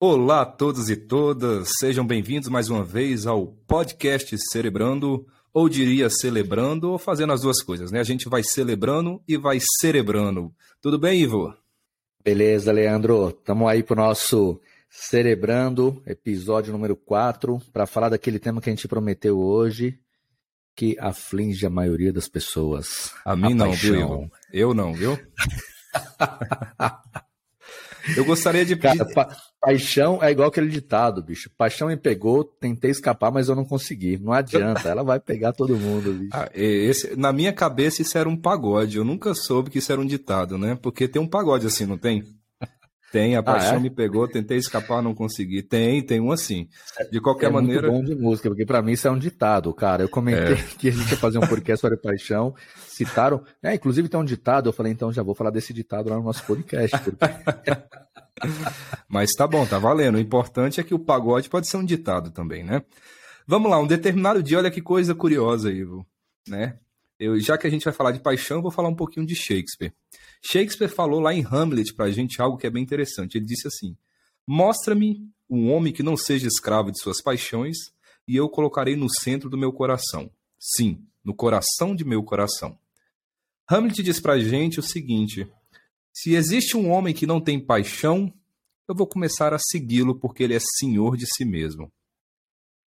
Olá a todos e todas, sejam bem-vindos mais uma vez ao podcast Cerebrando, ou diria celebrando, ou fazendo as duas coisas, né? A gente vai celebrando e vai cerebrando. Tudo bem, Ivo? Beleza, Leandro. Estamos aí para o nosso Cerebrando, episódio número 4, para falar daquele tema que a gente prometeu hoje, que aflige a maioria das pessoas. A mim a não, paixão. viu, Ivo? Eu não, viu? Eu gostaria de. Cara, pa paixão é igual aquele ditado, bicho. Paixão me pegou, tentei escapar, mas eu não consegui. Não adianta, ela vai pegar todo mundo, bicho. Ah, esse, na minha cabeça, isso era um pagode. Eu nunca soube que isso era um ditado, né? Porque tem um pagode assim, não tem? Tem, a paixão ah, é? me pegou, tentei escapar, não consegui. Tem, tem um assim. De qualquer é maneira. Muito bom de música, porque para mim isso é um ditado, cara. Eu comentei é. que a gente ia fazer um podcast sobre paixão, citaram. É, inclusive tem um ditado, eu falei, então já vou falar desse ditado lá no nosso podcast. Porque... Mas tá bom, tá valendo. O importante é que o pagode pode ser um ditado também, né? Vamos lá, um determinado dia, olha que coisa curiosa, Ivo, né? Eu, já que a gente vai falar de paixão, eu vou falar um pouquinho de Shakespeare. Shakespeare falou lá em Hamlet para a gente algo que é bem interessante. Ele disse assim: Mostra-me um homem que não seja escravo de suas paixões, e eu colocarei no centro do meu coração. Sim, no coração de meu coração. Hamlet diz para a gente o seguinte: se existe um homem que não tem paixão, eu vou começar a segui-lo porque ele é senhor de si mesmo.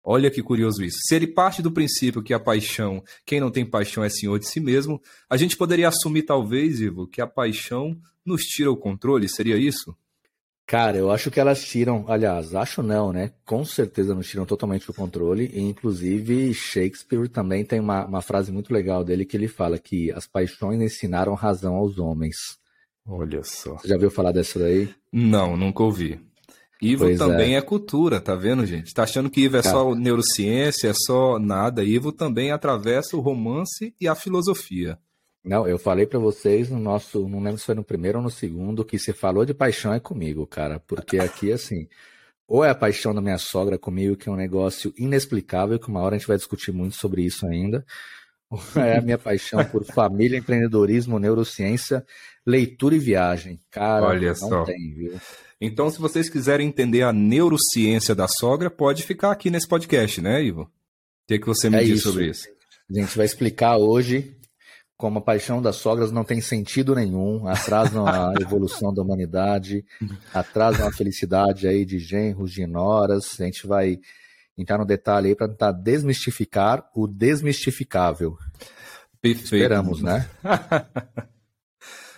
Olha que curioso isso. Se ele parte do princípio que a paixão, quem não tem paixão é senhor de si mesmo, a gente poderia assumir, talvez, Ivo, que a paixão nos tira o controle, seria isso? Cara, eu acho que elas tiram, aliás, acho não, né? Com certeza nos tiram totalmente o controle. E, inclusive, Shakespeare também tem uma, uma frase muito legal dele que ele fala que as paixões ensinaram razão aos homens. Olha só. Você já viu falar dessa daí? Não, nunca ouvi. Ivo pois também é. é. cultura, tá vendo, gente? Tá achando que Ivo é Cara. só neurociência, é só nada. Ivo também atravessa o romance e a filosofia. Não, eu falei para vocês no nosso, não lembro se foi no primeiro ou no segundo, que se falou de paixão é comigo, cara. Porque aqui, assim, ou é a paixão da minha sogra comigo, que é um negócio inexplicável, que uma hora a gente vai discutir muito sobre isso ainda, ou é a minha paixão por família, empreendedorismo, neurociência, leitura e viagem. Cara, Olha não só. tem, viu? Então, se vocês quiserem entender a neurociência da sogra, pode ficar aqui nesse podcast, né, Ivo? O que, é que você me é diz isso. sobre isso? A gente vai explicar hoje como a paixão das sogras não tem sentido nenhum, atrasam a evolução da humanidade, atrasam a felicidade aí de genros, de noras. A gente vai entrar no detalhe aí para tentar desmistificar o desmistificável. Perfeito. Esperamos, né?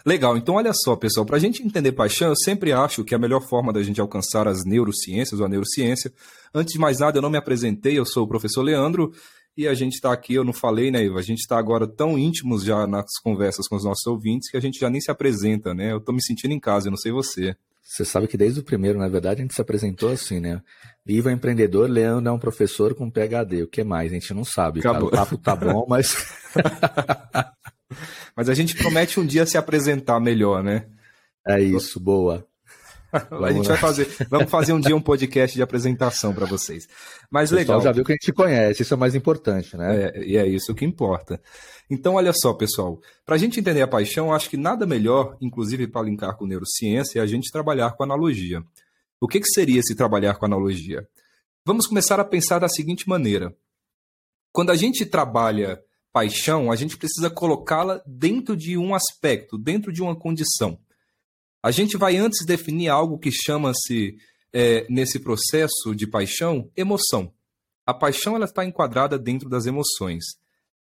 Legal, então olha só, pessoal, para a gente entender paixão, eu sempre acho que a melhor forma da gente alcançar as neurociências ou a neurociência, antes de mais nada, eu não me apresentei, eu sou o professor Leandro, e a gente está aqui, eu não falei, né, Iva? A gente está agora tão íntimos já nas conversas com os nossos ouvintes que a gente já nem se apresenta, né? Eu estou me sentindo em casa, eu não sei você. Você sabe que desde o primeiro, na verdade, a gente se apresentou assim, né? Iva é empreendedor, Leandro é um professor com PhD. O que mais? A gente não sabe. Cara. O papo tá bom, mas. Mas a gente promete um dia se apresentar melhor, né? É isso, boa. a gente vai fazer, vamos fazer um dia um podcast de apresentação para vocês. Mas legal. já viu que a gente conhece, isso é mais importante, né? É, e é isso que importa. Então, olha só, pessoal, para a gente entender a paixão, acho que nada melhor, inclusive para linkar com neurociência, é a gente trabalhar com analogia. O que, que seria esse trabalhar com analogia? Vamos começar a pensar da seguinte maneira: quando a gente trabalha paixão, a gente precisa colocá-la dentro de um aspecto, dentro de uma condição. A gente vai antes definir algo que chama-se, é, nesse processo de paixão, emoção. A paixão ela está enquadrada dentro das emoções,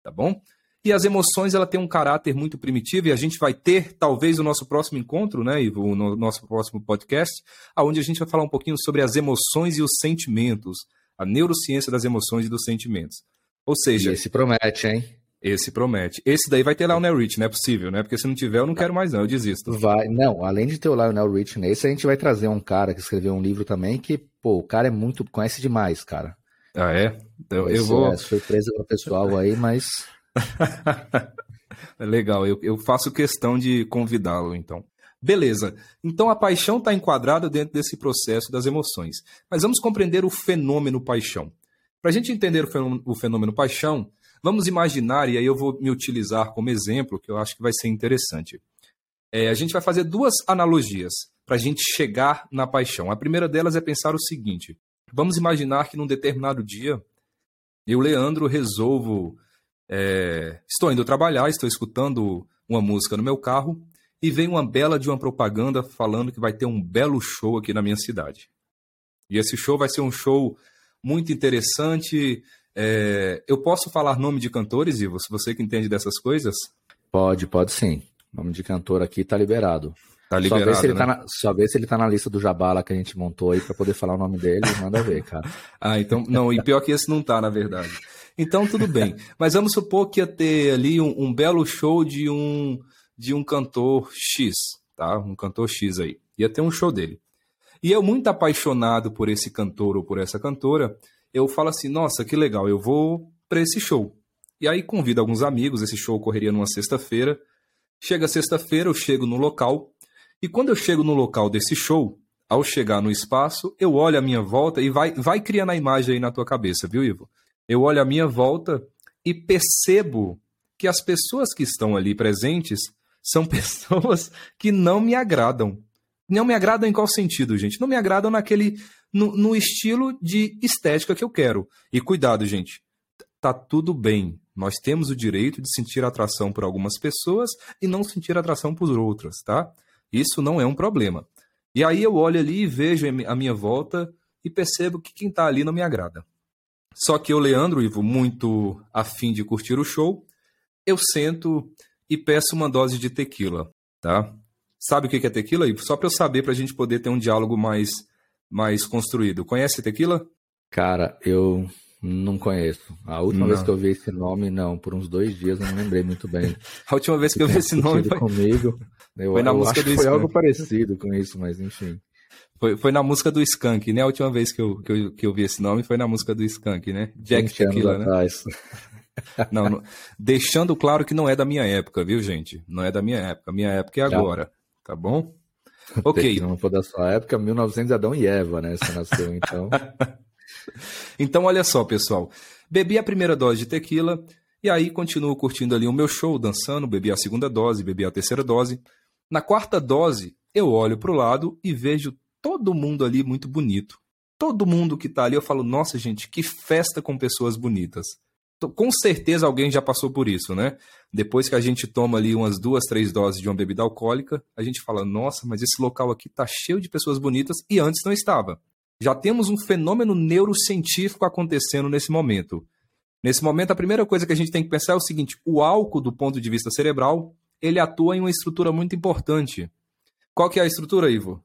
tá bom? E as emoções ela tem um caráter muito primitivo e a gente vai ter talvez o nosso próximo encontro, né, Ivo, no nosso próximo podcast, aonde a gente vai falar um pouquinho sobre as emoções e os sentimentos, a neurociência das emoções e dos sentimentos. Ou seja, e esse promete, hein? Esse promete. Esse daí vai ter Lionel Rich, não é possível, né? Porque se não tiver, eu não quero mais, não, eu desisto. Vai, não, além de ter o Lionel Rich nesse, a gente vai trazer um cara que escreveu um livro também que, pô, o cara é muito, conhece demais, cara. Ah, é? Então, eu vou. É surpresa pro pessoal aí, mas. legal, eu, eu faço questão de convidá-lo, então. Beleza. Então a paixão está enquadrada dentro desse processo das emoções. Mas vamos compreender o fenômeno paixão. Para a gente entender o fenômeno, o fenômeno paixão, Vamos imaginar, e aí eu vou me utilizar como exemplo, que eu acho que vai ser interessante. É, a gente vai fazer duas analogias. para a gente chegar na paixão. A primeira delas é pensar o seguinte: vamos imaginar que num determinado dia eu, Leandro, resolvo. É, estou indo trabalhar, estou escutando uma música no meu carro e vem uma bela de uma propaganda falando que vai ter um belo show aqui na minha cidade. E esse show vai ser um show muito interessante. É, eu posso falar nome de cantores, Ivo, se você que entende dessas coisas? Pode, pode sim. Nome de cantor aqui tá liberado. Tá liberado, só, ver se ele né? tá na, só se ele tá na lista do Jabala que a gente montou aí para poder falar o nome dele. Manda ver, cara. ah, então. Não, e pior que esse não tá, na verdade. Então, tudo bem. Mas vamos supor que ia ter ali um, um, belo show de um, de um cantor X, tá? Um cantor X aí. Ia ter um show dele. E eu, muito apaixonado por esse cantor ou por essa cantora, eu falo assim: nossa, que legal, eu vou para esse show. E aí convido alguns amigos, esse show ocorreria numa sexta-feira. Chega sexta-feira, eu chego no local, e quando eu chego no local desse show, ao chegar no espaço, eu olho a minha volta e vai, vai criando a imagem aí na tua cabeça, viu, Ivo? Eu olho a minha volta e percebo que as pessoas que estão ali presentes são pessoas que não me agradam. Não me agradam em qual sentido, gente? Não me agradam naquele. No, no estilo de estética que eu quero. E cuidado, gente. Tá tudo bem. Nós temos o direito de sentir atração por algumas pessoas e não sentir atração por outras, tá? Isso não é um problema. E aí eu olho ali e vejo a minha volta e percebo que quem tá ali não me agrada. Só que eu, Leandro, Ivo, muito afim de curtir o show, eu sento e peço uma dose de tequila, tá? Sabe o que é tequila, Ivo? Só para eu saber, para a gente poder ter um diálogo mais, mais construído. Conhece tequila? Cara, eu não conheço. A última não. vez que eu vi esse nome, não, por uns dois dias eu não lembrei muito bem. a última vez que eu vi esse nome foi comigo. Eu, foi na eu música acho do que foi Skank. algo parecido com isso, mas enfim. Foi, foi na música do Skank, né? A última vez que eu, que eu, que eu vi esse nome foi na música do Skank, né? Jack 20 anos Tequila, né? atrás. Não, não- deixando claro que não é da minha época, viu, gente? Não é da minha época. Minha época é agora, tá bom? Ok, Se não for da sua época, 1900 Adão e Eva, né? Você nasceu, então. Então, olha só, pessoal. Bebi a primeira dose de tequila e aí continuo curtindo ali o meu show, dançando. Bebi a segunda dose, bebi a terceira dose. Na quarta dose, eu olho para o lado e vejo todo mundo ali muito bonito. Todo mundo que tá ali, eu falo, nossa, gente, que festa com pessoas bonitas. Tô- Com certeza alguém já passou por isso, né? Depois que a gente toma ali umas duas, três doses de uma bebida alcoólica, a gente fala, nossa, mas esse local aqui tá cheio de pessoas bonitas e antes não estava já temos um fenômeno neurocientífico acontecendo nesse momento. Nesse momento, a primeira coisa que a gente tem que pensar é o seguinte: o álcool, do ponto de vista cerebral, ele atua em uma estrutura muito importante. Qual que é a estrutura, Ivo?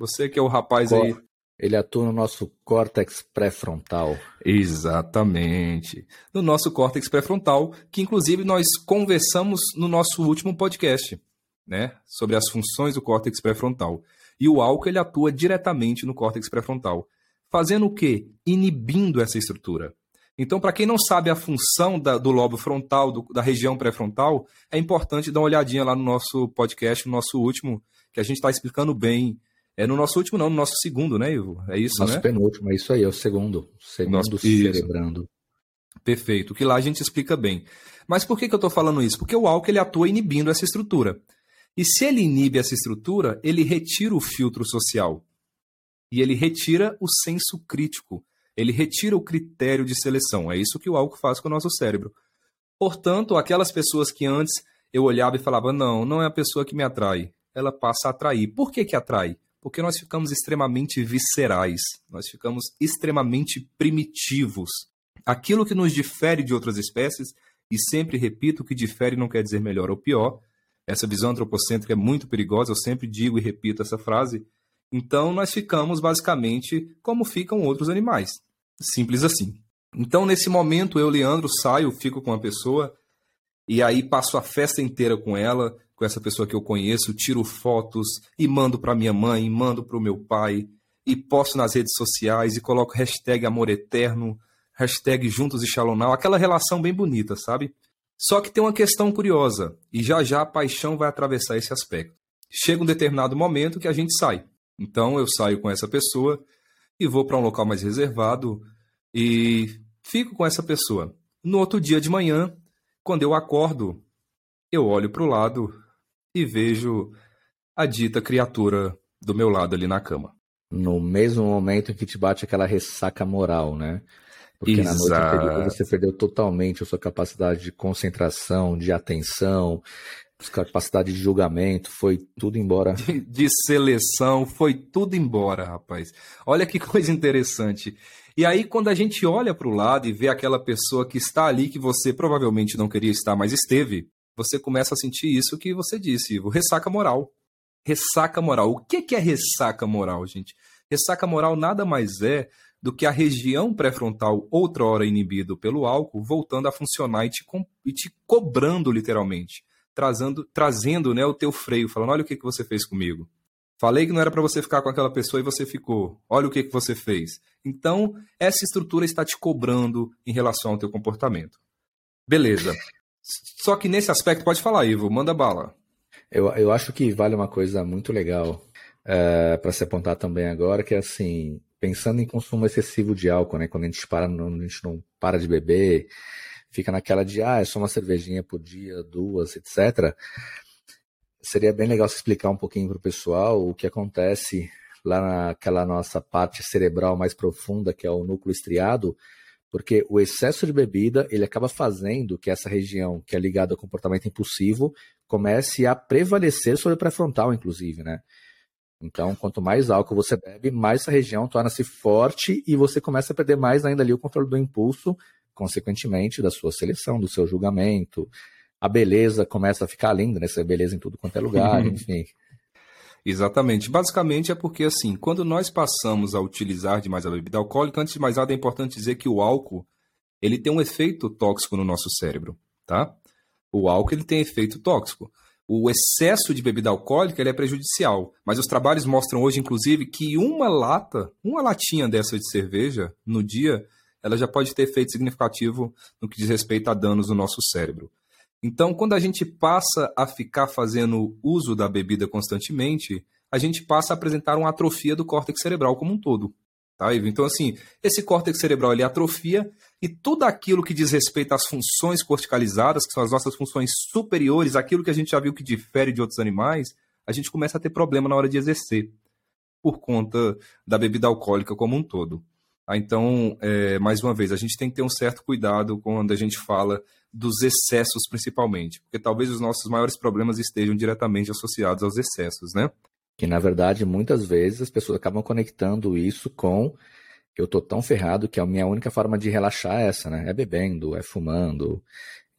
Você que é o rapaz aí. Ele atua no nosso córtex pré-frontal. Exatamente. No nosso córtex pré-frontal, que inclusive nós conversamos no nosso último podcast, né, sobre as funções do córtex pré-frontal. E o álcool ele atua diretamente no córtex pré-frontal, fazendo o quê? Inibindo essa estrutura. Então, para quem não sabe a função da- do lobo frontal, do- da região pré-frontal, é importante dar uma olhadinha lá no nosso podcast, no nosso último, que a gente está explicando bem. É no nosso último, não, no nosso segundo, né, Ivo? É isso, Nosso né? penúltimo, é isso aí, é o segundo. Segundo Nosso- isso. celebrando. Perfeito, que lá a gente explica bem. Mas por que, que eu estou falando isso? Porque o álcool ele atua inibindo essa estrutura. E se ele inibe essa estrutura, ele retira o filtro social. E ele retira o senso crítico. Ele retira o critério de seleção. É isso que o álcool faz com o nosso cérebro. Portanto, aquelas pessoas que antes eu olhava e falava, não, não é a pessoa que me atrai. Ela passa a atrair. Por que, que atrai? Porque nós ficamos extremamente viscerais. Nós ficamos extremamente primitivos aquilo que nos difere de outras espécies, e sempre repito que difere não quer dizer melhor ou pior. Essa visão antropocêntrica é muito perigosa, eu sempre digo e repito essa frase. Então nós ficamos basicamente como ficam outros animais. Simples assim. Então nesse momento eu, Leandro, saio, fico com a pessoa e aí passo a festa inteira com ela, com essa pessoa que eu conheço, tiro fotos e mando para minha mãe, mando para o meu pai e posto nas redes sociais e coloco hashtag amor eterno, hashtag juntos e shalonal, aquela relação bem bonita, sabe? Só que tem uma questão curiosa, e já já a paixão vai atravessar esse aspecto. Chega um determinado momento que a gente sai. Então eu saio com essa pessoa e vou para um local mais reservado e fico com essa pessoa. No outro dia de manhã, quando eu acordo, eu olho para o lado e vejo a dita criatura do meu lado ali na cama. No mesmo momento em que te bate aquela ressaca moral, né? Porque Exato. na noite anterior você perdeu totalmente a sua capacidade de concentração, de atenção, capacidade de julgamento, foi tudo embora. De, de, seleção, foi tudo embora, rapaz. Olha que coisa interessante. E aí, quando a gente olha para o lado e vê aquela pessoa que está ali, que você provavelmente não queria estar, mas esteve, você começa a sentir isso que você disse, Ivo, ressaca moral. Ressaca moral. O que é ressaca moral, gente? Ressaca moral nada mais é do que a região pré-frontal, outrora inibido pelo álcool, voltando a funcionar e te, e te cobrando literalmente trazendo, trazendo né, o teu freio, falando: olha o que, que você fez comigo. Falei que não era para você ficar com aquela pessoa e você ficou. Olha o que, que você fez. Então, essa estrutura está te cobrando em relação ao teu comportamento. Beleza. Só que nesse aspecto, pode falar, Ivo, manda bala. Eu, eu acho que vale uma coisa muito legal é, para se apontar também agora, que é assim, pensando em consumo excessivo de álcool, né? Quando a gente, para, a gente não para de beber, fica naquela de, ah, é só uma cervejinha por dia, duas, etc. Seria bem legal se explicar um pouquinho para o pessoal o que acontece lá naquela nossa parte cerebral mais profunda, que é o núcleo estriado, porque o excesso de bebida ele acaba fazendo que essa região que é ligada ao comportamento impulsivo comece a prevalecer sobre o pré-frontal, inclusive, né? Então, quanto mais álcool você bebe, mais essa região torna-se forte e você começa a perder mais ainda ali o controle do impulso consequentemente, da sua seleção, do seu julgamento. A beleza começa a ficar linda, né? Você beleza em tudo quanto é lugar, enfim. Exatamente. Basicamente é porque, assim, quando nós passamos a utilizar demais a bebida alcoólica, antes de mais nada é importante dizer que o álcool, ele tem um efeito tóxico no nosso cérebro, tá? O álcool, ele tem efeito tóxico. O excesso de bebida alcoólica, ele é prejudicial. Mas os trabalhos mostram hoje, inclusive, que uma lata, uma latinha dessa de cerveja no dia, ela já pode ter efeito significativo no que diz respeito a danos no nosso cérebro. Então, quando a gente passa a ficar fazendo uso da bebida constantemente, a gente passa a apresentar uma atrofia do córtex cerebral como um todo. Tá, Ivo? Então, assim, esse córtex cerebral ele atrofia e tudo aquilo que diz respeito às funções corticalizadas, que são as nossas funções superiores, aquilo que a gente já viu que difere de outros animais, a gente começa a ter problema na hora de exercer, por conta da bebida alcoólica como um todo. Ah, então, é, mais uma vez, a gente tem que ter um certo cuidado quando a gente fala dos excessos, principalmente, porque talvez os nossos maiores problemas estejam diretamente associados aos excessos, né? Que na verdade, muitas vezes as pessoas acabam conectando isso com eu tô tão ferrado que a minha única forma de relaxar é essa, né? É bebendo, é fumando,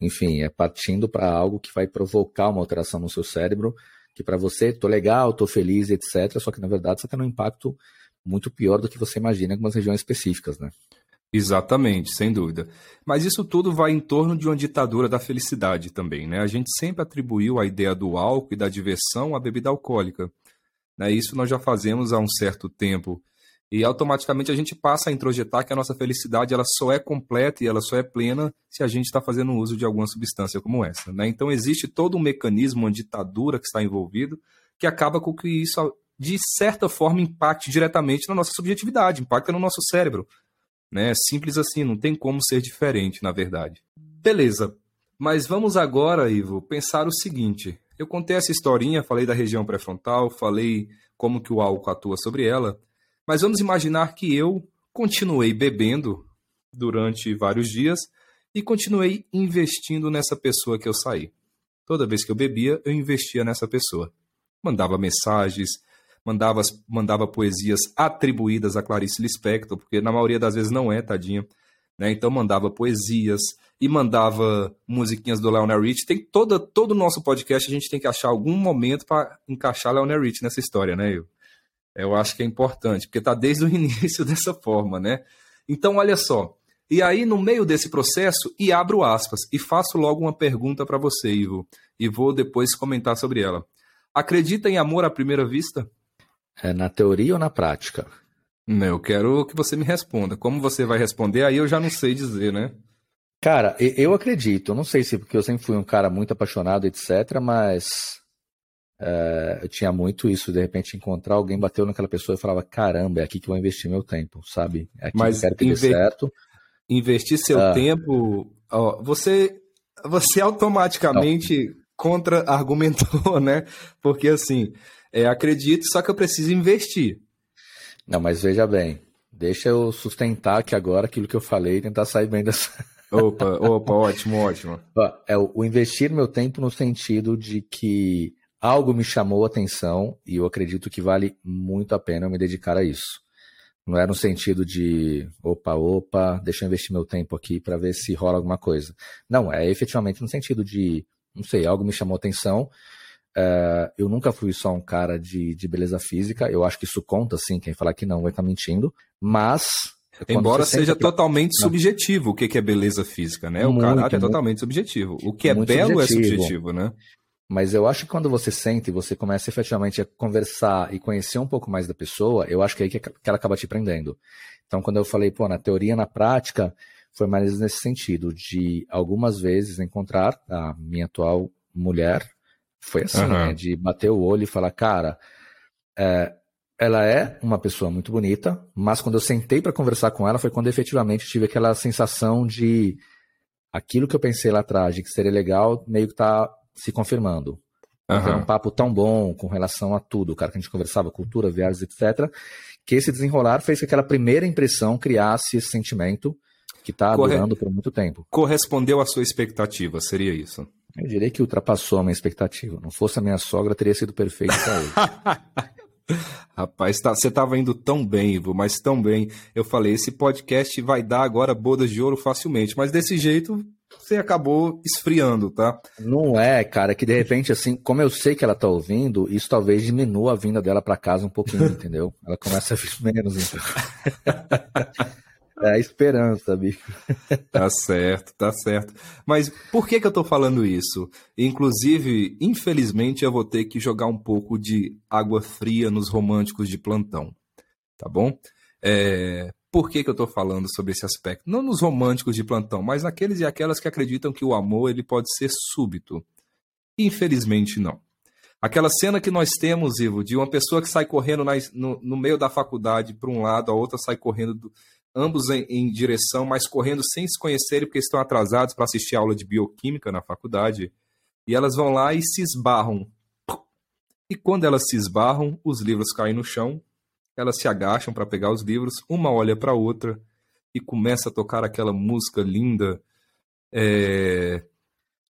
enfim, é partindo para algo que vai provocar uma alteração no seu cérebro, que para você tô legal, tô feliz, etc. Só que na verdade você está tendo um impacto muito pior do que você imagina em algumas regiões específicas, né? Exatamente, sem dúvida. Mas isso tudo vai em torno de uma ditadura da felicidade também, né? A gente sempre atribuiu a ideia do álcool e da diversão à bebida alcoólica. Né? Isso nós já fazemos há um certo tempo. E automaticamente a gente passa a introjetar que a nossa felicidade ela só é completa e ela só é plena se a gente está fazendo uso de alguma substância como essa. Né? Então existe todo um mecanismo, uma ditadura que está envolvido, que acaba com que isso de certa forma, impacte diretamente na nossa subjetividade, impacta no nosso cérebro. Né? Simples assim, não tem como ser diferente, na verdade. Beleza, mas vamos agora, Ivo, pensar o seguinte. Eu contei essa historinha, falei da região pré-frontal, falei como que o álcool atua sobre ela, mas vamos imaginar que eu continuei bebendo durante vários dias e continuei investindo nessa pessoa que eu saí. Toda vez que eu bebia, eu investia nessa pessoa. Mandava mensagens, mandava, mandava poesias atribuídas a Clarice Lispector, porque na maioria das vezes não é, tadinha. Né? Então mandava poesias e mandava musiquinhas do Leonard Rich. Tem toda, todo o nosso podcast, a gente tem que achar algum momento para encaixar Leonard Rich nessa história, né, eu? Eu acho que é importante, porque está desde o início dessa forma, né? Então, olha só. E aí, no meio desse processo, e abro aspas, e faço logo uma pergunta para você, Ivo, e vou depois comentar sobre ela. Acredita em amor à primeira vista? É na teoria ou na prática? Eu quero que você me responda. Como você vai responder, aí eu já não sei dizer, né? Cara, eu acredito. Não sei se porque eu sempre fui um cara muito apaixonado, etc., mas é, eu tinha muito isso, de repente encontrar alguém bateu naquela pessoa e falava, caramba, é aqui que eu vou investir meu tempo, sabe? É aqui mas que eu quero que dê certo. Investir seu ah. tempo, ó, você, você automaticamente contra-argumentou, né? Porque assim, É, acredito, só que eu preciso investir. Não, mas veja bem, deixa eu sustentar aqui agora aquilo que eu falei e tentar sair bem dessa. Opa, opa, ótimo, ótimo. É o investir meu tempo no sentido de que algo me chamou a atenção e eu acredito que vale muito a pena eu me dedicar a isso. Não é no sentido de, opa, opa, deixa eu investir meu tempo aqui para ver se rola alguma coisa. Não, é efetivamente no sentido de, não sei, algo me chamou atenção. Uh, eu nunca fui só um cara de, de beleza física, eu acho que isso conta, sim, quem falar que não vai estar tá mentindo, mas Embora seja que... totalmente não. subjetivo o que é beleza física, né? Muito, o caráter é totalmente subjetivo. O que é belo subjetivo. é subjetivo, né? Mas eu acho que quando você sente e você começa efetivamente a conversar e conhecer um pouco mais da pessoa, eu acho que é aí que ela acaba te prendendo. Então, quando eu falei, pô, na teoria, na prática, foi mais nesse sentido, de algumas vezes encontrar a minha atual mulher, foi assim, uhum. né, de bater o olho e falar, cara, é, ela é uma pessoa muito bonita, mas quando eu sentei para conversar com ela foi quando efetivamente tive aquela sensação de aquilo que eu pensei lá atrás, de que seria legal, meio que tá se confirmando. Uhum. Era um papo tão bom com relação a tudo, o cara que a gente conversava, cultura, viagens, etc., que esse desenrolar fez que aquela primeira impressão criasse esse sentimento que está Corre... durando por muito tempo. Correspondeu à sua expectativa, seria isso? Eu diria que ultrapassou a minha expectativa. Não fosse a minha sogra, teria sido perfeito para ele. Rapaz, tá, você estava indo tão bem, Ivo, mas tão bem. Eu falei, esse podcast vai dar agora bodas de ouro facilmente, mas desse jeito você acabou esfriando, tá? Não é, cara, que de repente, assim, como eu sei que ela tá ouvindo, isso talvez diminua a vinda dela para casa um pouquinho, entendeu? Ela começa a vir menos, então. É a esperança, bicho. Tá certo, tá certo. Mas por que, que eu tô falando isso? Inclusive, infelizmente, eu vou ter que jogar um pouco de água fria nos românticos de plantão. Tá bom? É, por que, que eu estou falando sobre esse aspecto? Não nos românticos de plantão, mas naqueles e aquelas que acreditam que o amor ele pode ser súbito. Infelizmente, não. Aquela cena que nós temos, Ivo, de uma pessoa que sai correndo na, no, no, meio da faculdade para um lado, a outra sai correndo, do, ambos em, em, direção, mas correndo sem se conhecerem porque estão atrasados para assistir a aula de bioquímica na faculdade. E elas vão lá e se esbarram. E quando elas se esbarram, os livros caem no chão elas se agacham para pegar os livros, uma olha para a outra e começa a tocar aquela música linda. É...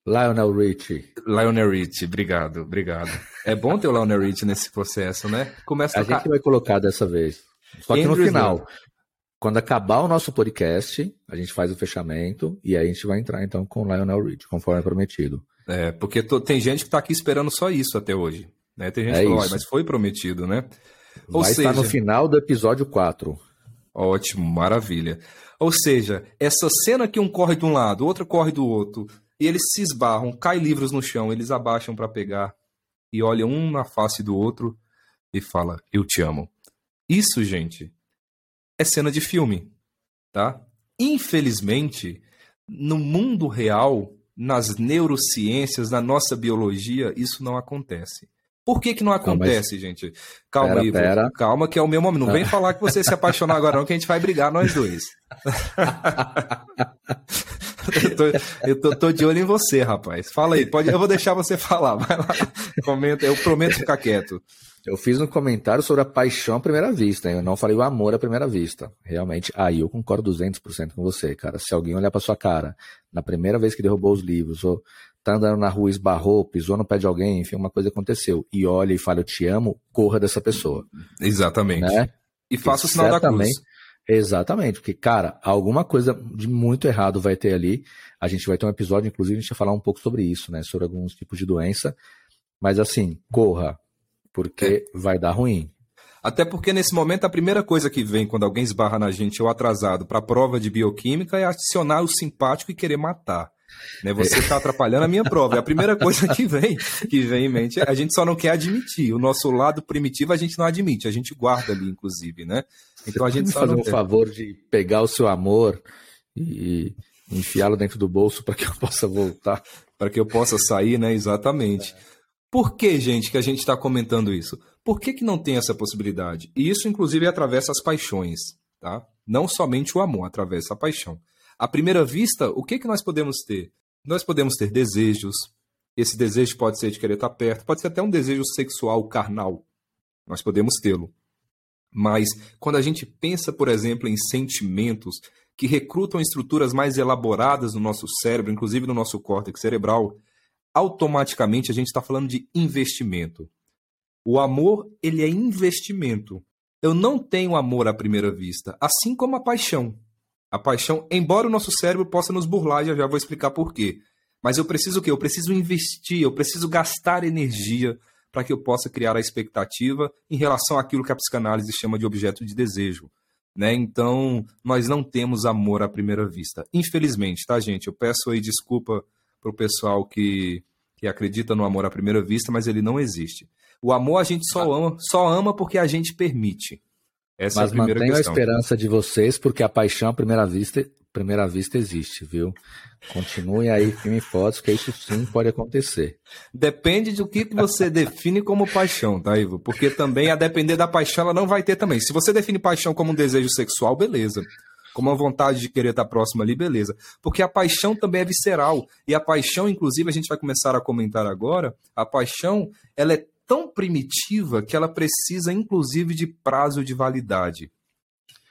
Lionel Richie. Lionel Richie, obrigado, obrigado. É bom ter o Lionel Richie nesse processo, né? Começa a, tocar... a gente vai colocar dessa vez. Só que Andrew no final, Smith. Quando acabar o nosso podcast, a gente faz o fechamento e aí a gente vai entrar então com o Lionel Richie, conforme prometido. É, porque tem gente que está aqui esperando só isso até hoje. Né? Tem gente é que fala, mas foi prometido, né? Ou Vai seja, estar no final do episódio 4. Ótimo, maravilha. Ou seja, essa cena que um corre de um lado, outro corre do outro, e eles se esbarram, caem livros no chão, eles abaixam para pegar e olham um na face do outro e fala: "Eu te amo". Isso, gente, é cena de filme, tá? Infelizmente, no mundo real, nas neurociências, na nossa biologia, isso não acontece. Por que, que não acontece, não, gente? Calma pera, aí, pera. calma que é o meu momento. Não vem falar que você se apaixonou agora não, que a gente vai brigar nós dois. eu, tô, eu tô, tô, de olho em você, rapaz. Fala aí, pode, eu vou deixar você falar. Vai lá, comenta, eu prometo ficar quieto. Eu fiz um comentário sobre a paixão à primeira vista, eu não falei o amor à primeira vista. Realmente, aí eu concordo 200% com você, cara. Se alguém olhar para sua cara na primeira vez que derrubou os livros, ou tá andando na rua, esbarrou, pisou no pé de alguém, enfim, uma coisa aconteceu, e olha e fala, eu te amo, corra dessa pessoa. Exatamente. Né? E faça o sinal da cruz. Exatamente, porque, cara, alguma coisa de muito errado vai ter ali. A gente vai ter um episódio, inclusive, a gente vai falar um pouco sobre isso, né? Sobre alguns tipos de doença. Mas assim, corra, porque é. vai dar ruim. Até porque nesse momento a primeira coisa que vem quando alguém esbarra na gente ou atrasado para a prova de bioquímica é adicionar o simpático e querer matar. Né? Você está atrapalhando a minha prova. É a primeira coisa que vem, que vem em mente. A gente só não quer admitir. O nosso lado primitivo a gente não admite, a gente guarda ali, inclusive, né? Então Você a gente só fazer um favor de pegar o seu amor e enfiá-lo dentro do bolso para que eu possa voltar. Para que eu possa sair, né? Exatamente. Por que, gente, que a gente está comentando isso? Por que, que não tem essa possibilidade? E isso, inclusive, atravessa as paixões, tá? Não somente o amor, atravessa a paixão. À primeira vista, o que, que nós podemos ter? Nós podemos ter desejos. Esse desejo pode ser de querer estar perto, pode ser até um desejo sexual carnal, nós podemos tê-lo. Mas quando a gente pensa, por exemplo, em sentimentos que recrutam estruturas mais elaboradas no nosso cérebro, inclusive no nosso córtex cerebral, automaticamente a gente está falando de investimento. O amor, ele é investimento. Eu não tenho amor à primeira vista, assim como a paixão. A paixão, embora o nosso cérebro possa nos burlar, já já vou explicar por quê. Mas eu preciso o quê? Eu preciso investir, eu preciso gastar energia para que eu possa criar a expectativa em relação àquilo que a psicanálise chama de objeto de desejo. Né? Então, nós não temos amor à primeira vista. Infelizmente, tá, gente? Eu peço aí desculpa para o pessoal que, que acredita no amor à primeira vista, mas ele não existe. O amor a gente só ah. ama, só ama porque a gente permite. Essa mas é a primeira mantenho questão. a esperança de vocês, porque a paixão à primeira vista primeira vista existe, viu? Continue aí firme fortes, que isso sim pode acontecer. Depende do que você define como paixão, tá, Ivo? Porque também, a depender da paixão, ela não vai ter também. Se você define paixão como um desejo sexual, beleza. Como uma vontade de querer estar próximo ali, beleza. Porque a paixão também é visceral. E a paixão, inclusive, a gente vai começar a comentar agora, a paixão, ela é tão primitiva que ela precisa, inclusive, de prazo de validade.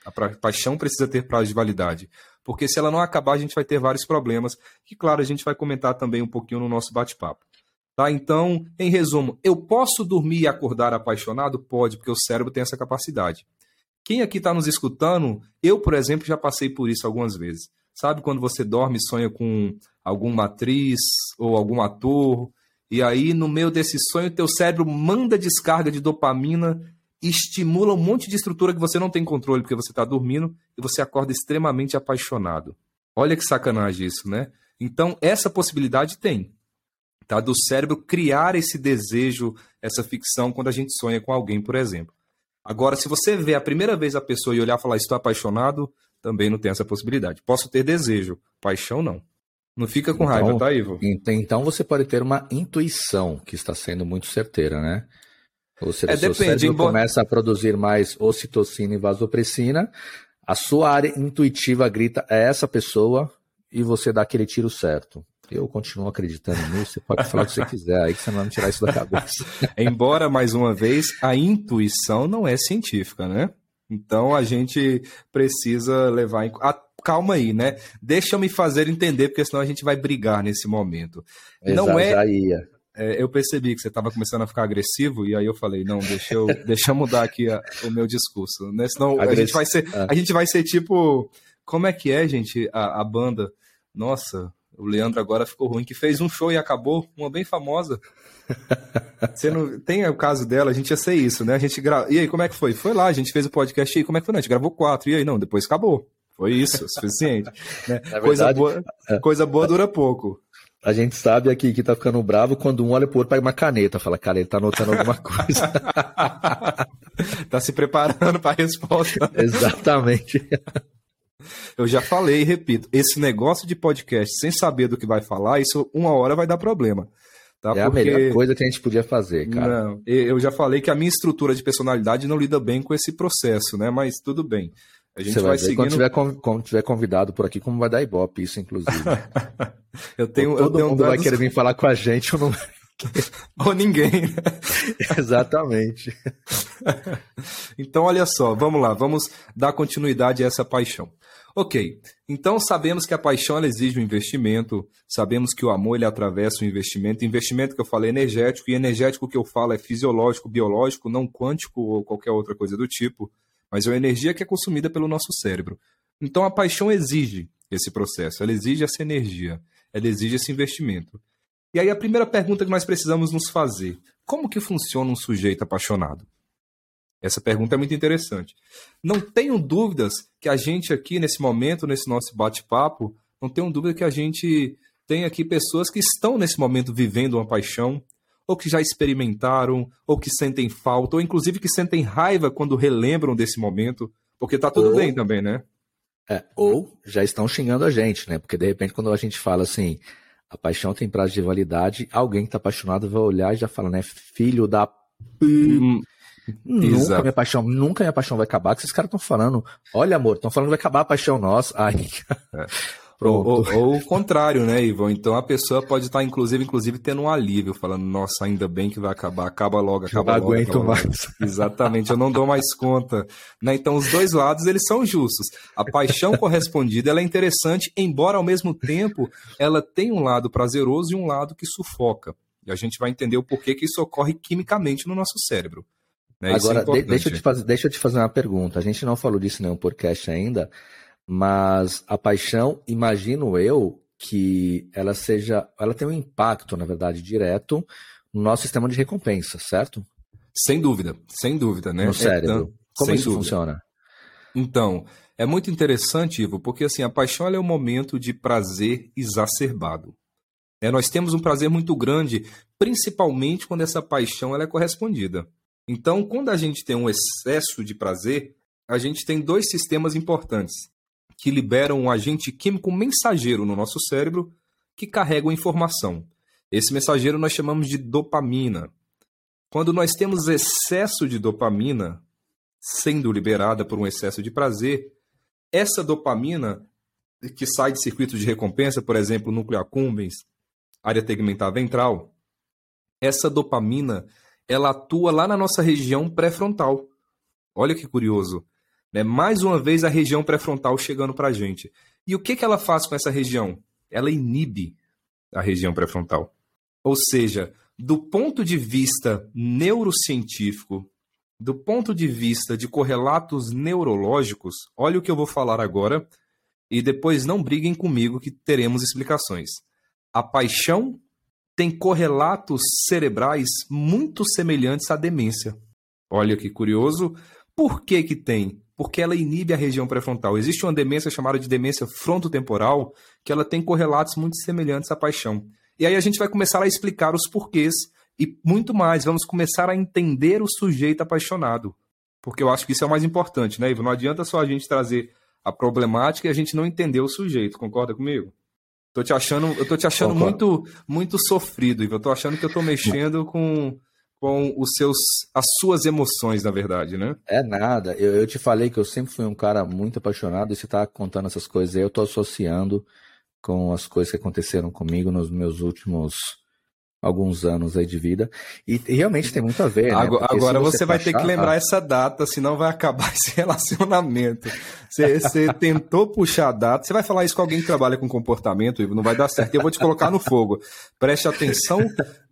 A paixão precisa ter prazo de validade porque se ela não acabar, a gente vai ter vários problemas, que, claro, a gente vai comentar também um pouquinho no nosso bate-papo. Tá? Então, em resumo, eu posso dormir e acordar apaixonado? Pode, porque o cérebro tem essa capacidade. Quem aqui está nos escutando, eu, por exemplo, já passei por isso algumas vezes. Sabe quando você dorme e sonha com alguma atriz ou algum ator, e aí no meio desse sonho teu cérebro manda descarga de dopamina estimula um monte de estrutura que você não tem controle porque você está dormindo e você acorda extremamente apaixonado. Olha que sacanagem isso, né? Então, essa possibilidade tem, tá? Do cérebro criar esse desejo, essa ficção quando a gente sonha com alguém, por exemplo. Agora, se você vê a primeira vez a pessoa e olhar e falar estou apaixonado, também não tem essa possibilidade. Posso ter desejo, paixão não. Não fica com raiva, então, tá, Ivo? Então você pode ter uma intuição que está sendo muito certeira, né? Ou seja, é, depende, cérebro embora... começa a produzir mais ocitocina e vasopressina, a sua área intuitiva grita é essa pessoa e você dá aquele tiro certo. Eu continuo acreditando nisso, você pode falar o que você quiser, aí que você não vai me tirar isso da cabeça. Embora, mais uma vez, a intuição não é científica, né? Então a gente precisa levar em. Ah, calma aí, né? Deixa eu me fazer entender, porque senão a gente vai brigar nesse momento. Exato, não é. Já ia é, eu percebi que você estava começando a ficar agressivo, e aí eu falei, não, deixa eu, deixa eu mudar aqui a, o meu discurso, né? Senão a gente, vai ser, ah. a gente vai ser tipo. Como é que é, gente, a, a banda? Nossa, o Leandro agora ficou ruim, que fez um show e acabou, uma bem famosa. Você não tem o caso dela, a gente ia ser isso, né? A gente gra... E aí, como é que foi? Foi lá, a gente fez o podcast e aí, como é que foi? Não, a gente gravou quatro, e aí, não, depois acabou. Foi isso, o suficiente. Né? Verdade, coisa, boa, é. coisa boa dura pouco. A gente sabe aqui que tá ficando bravo quando um olha pro outro pega uma caneta, fala, cara, ele tá anotando alguma coisa. tá se preparando para a resposta. Exatamente. Eu já falei e repito, esse negócio de podcast sem saber do que vai falar, isso uma hora vai dar problema. Tá? É Porque... a melhor coisa que a gente podia fazer, cara. Não, eu já falei que a minha estrutura de personalidade não lida bem com esse processo, né? Mas tudo bem. A gente Você vai, vai seguindo... quando, tiver, quando tiver convidado por aqui, como vai dar ibope isso, inclusive. eu tenho, Ou todo eu tenho mundo vai querer vir falar com a gente ou não Ou ninguém. Exatamente. então, olha só, vamos lá, vamos dar continuidade a essa paixão. Ok, então sabemos que a paixão exige um investimento, sabemos que o amor ele atravessa o investimento, investimento que eu falei é energético, e energético que eu falo é fisiológico, biológico, não quântico ou qualquer outra coisa do tipo mas é uma energia que é consumida pelo nosso cérebro. Então a paixão exige esse processo, ela exige essa energia, ela exige esse investimento. E aí a primeira pergunta que nós precisamos nos fazer: como que funciona um sujeito apaixonado? Essa pergunta é muito interessante. Não tenho dúvidas que a gente aqui nesse momento, nesse nosso bate-papo, não tenho dúvida que a gente tem aqui pessoas que estão nesse momento vivendo uma paixão, ou que já experimentaram, ou que sentem falta, ou inclusive que sentem raiva quando relembram desse momento, porque tá tudo ou, bem também, né? É, ou já estão xingando a gente, né? Porque de repente quando a gente fala assim, a paixão tem prazo de validade, alguém que tá apaixonado vai olhar e já fala, né? Filho da hum, Nunca minha paixão, nunca minha paixão vai acabar, que esses caras estão falando. Olha, amor, estão falando que vai acabar a paixão nossa. Ai. É. Ou, ou, ou, o contrário, né, Ivan? Então a pessoa pode estar, inclusive, inclusive, tendo um alívio, falando, nossa, ainda bem que vai acabar, acaba logo, acaba não logo. aguento mais. Logo. Exatamente, eu não dou mais conta. Né? Então, os dois lados, eles são justos. A paixão correspondida, ela é interessante, embora, ao mesmo tempo, ela tem um lado prazeroso e um lado que sufoca. E a gente vai entender o porquê que isso ocorre quimicamente no nosso cérebro. Né? Agora, é deixa, eu te fazer, deixa eu te fazer uma pergunta. A gente não falou disso em nenhum podcast ainda, mas a paixão, imagino eu, que ela seja. Ela tem um impacto, na verdade, direto no nosso sistema de recompensa, certo? Sem dúvida, sem dúvida, né? No cérebro. Então, Como isso dúvida. funciona? Então, é muito interessante, Ivo, porque assim, a paixão é um momento de prazer exacerbado. É, nós temos um prazer muito grande, principalmente quando essa paixão ela é correspondida. Então, quando a gente tem um excesso de prazer, a gente tem dois sistemas importantes que liberam um agente químico mensageiro no nosso cérebro que carrega informação. Esse mensageiro nós chamamos de dopamina. Quando nós temos excesso de dopamina sendo liberada por um excesso de prazer, essa dopamina que sai de circuitos de recompensa, por exemplo, núcleo accumbens, área tegmentar ventral, essa dopamina ela atua lá na nossa região pré-frontal. Olha que curioso. Né? Mais uma vez a região pré-frontal chegando para a gente. E o que, que ela faz com essa região? Ela inibe a região pré-frontal. Ou seja, do ponto de vista neurocientífico, do ponto de vista de correlatos neurológicos, olha o que eu vou falar agora e depois não briguem comigo que teremos explicações. A paixão tem correlatos cerebrais muito semelhantes à demência. Olha que curioso. Por que que tem? Porque ela inibe a região pré-frontal. Existe uma demência chamada de demência frontotemporal, que ela tem correlatos muito semelhantes à paixão. E aí a gente vai começar a explicar os porquês e muito mais. Vamos começar a entender o sujeito apaixonado. Porque eu acho que isso é o mais importante, né, Ivo? Não adianta só a gente trazer a problemática e a gente não entender o sujeito. Concorda comigo? Tô te achando, eu tô te achando muito muito sofrido, Ivo. Eu tô achando que eu tô mexendo com, com os seus, as suas emoções, na verdade, né? É nada. Eu, eu te falei que eu sempre fui um cara muito apaixonado e você tá contando essas coisas aí, eu tô associando com as coisas que aconteceram comigo nos meus últimos alguns anos aí de vida. E, e realmente tem muito a ver. Né? Agora, agora você, você vai ter que lembrar a... essa data, senão vai acabar esse relacionamento. Você, você tentou puxar a data. Você vai falar isso com alguém que trabalha com comportamento, Ivo, não vai dar certo. Eu vou te colocar no fogo. Preste atenção,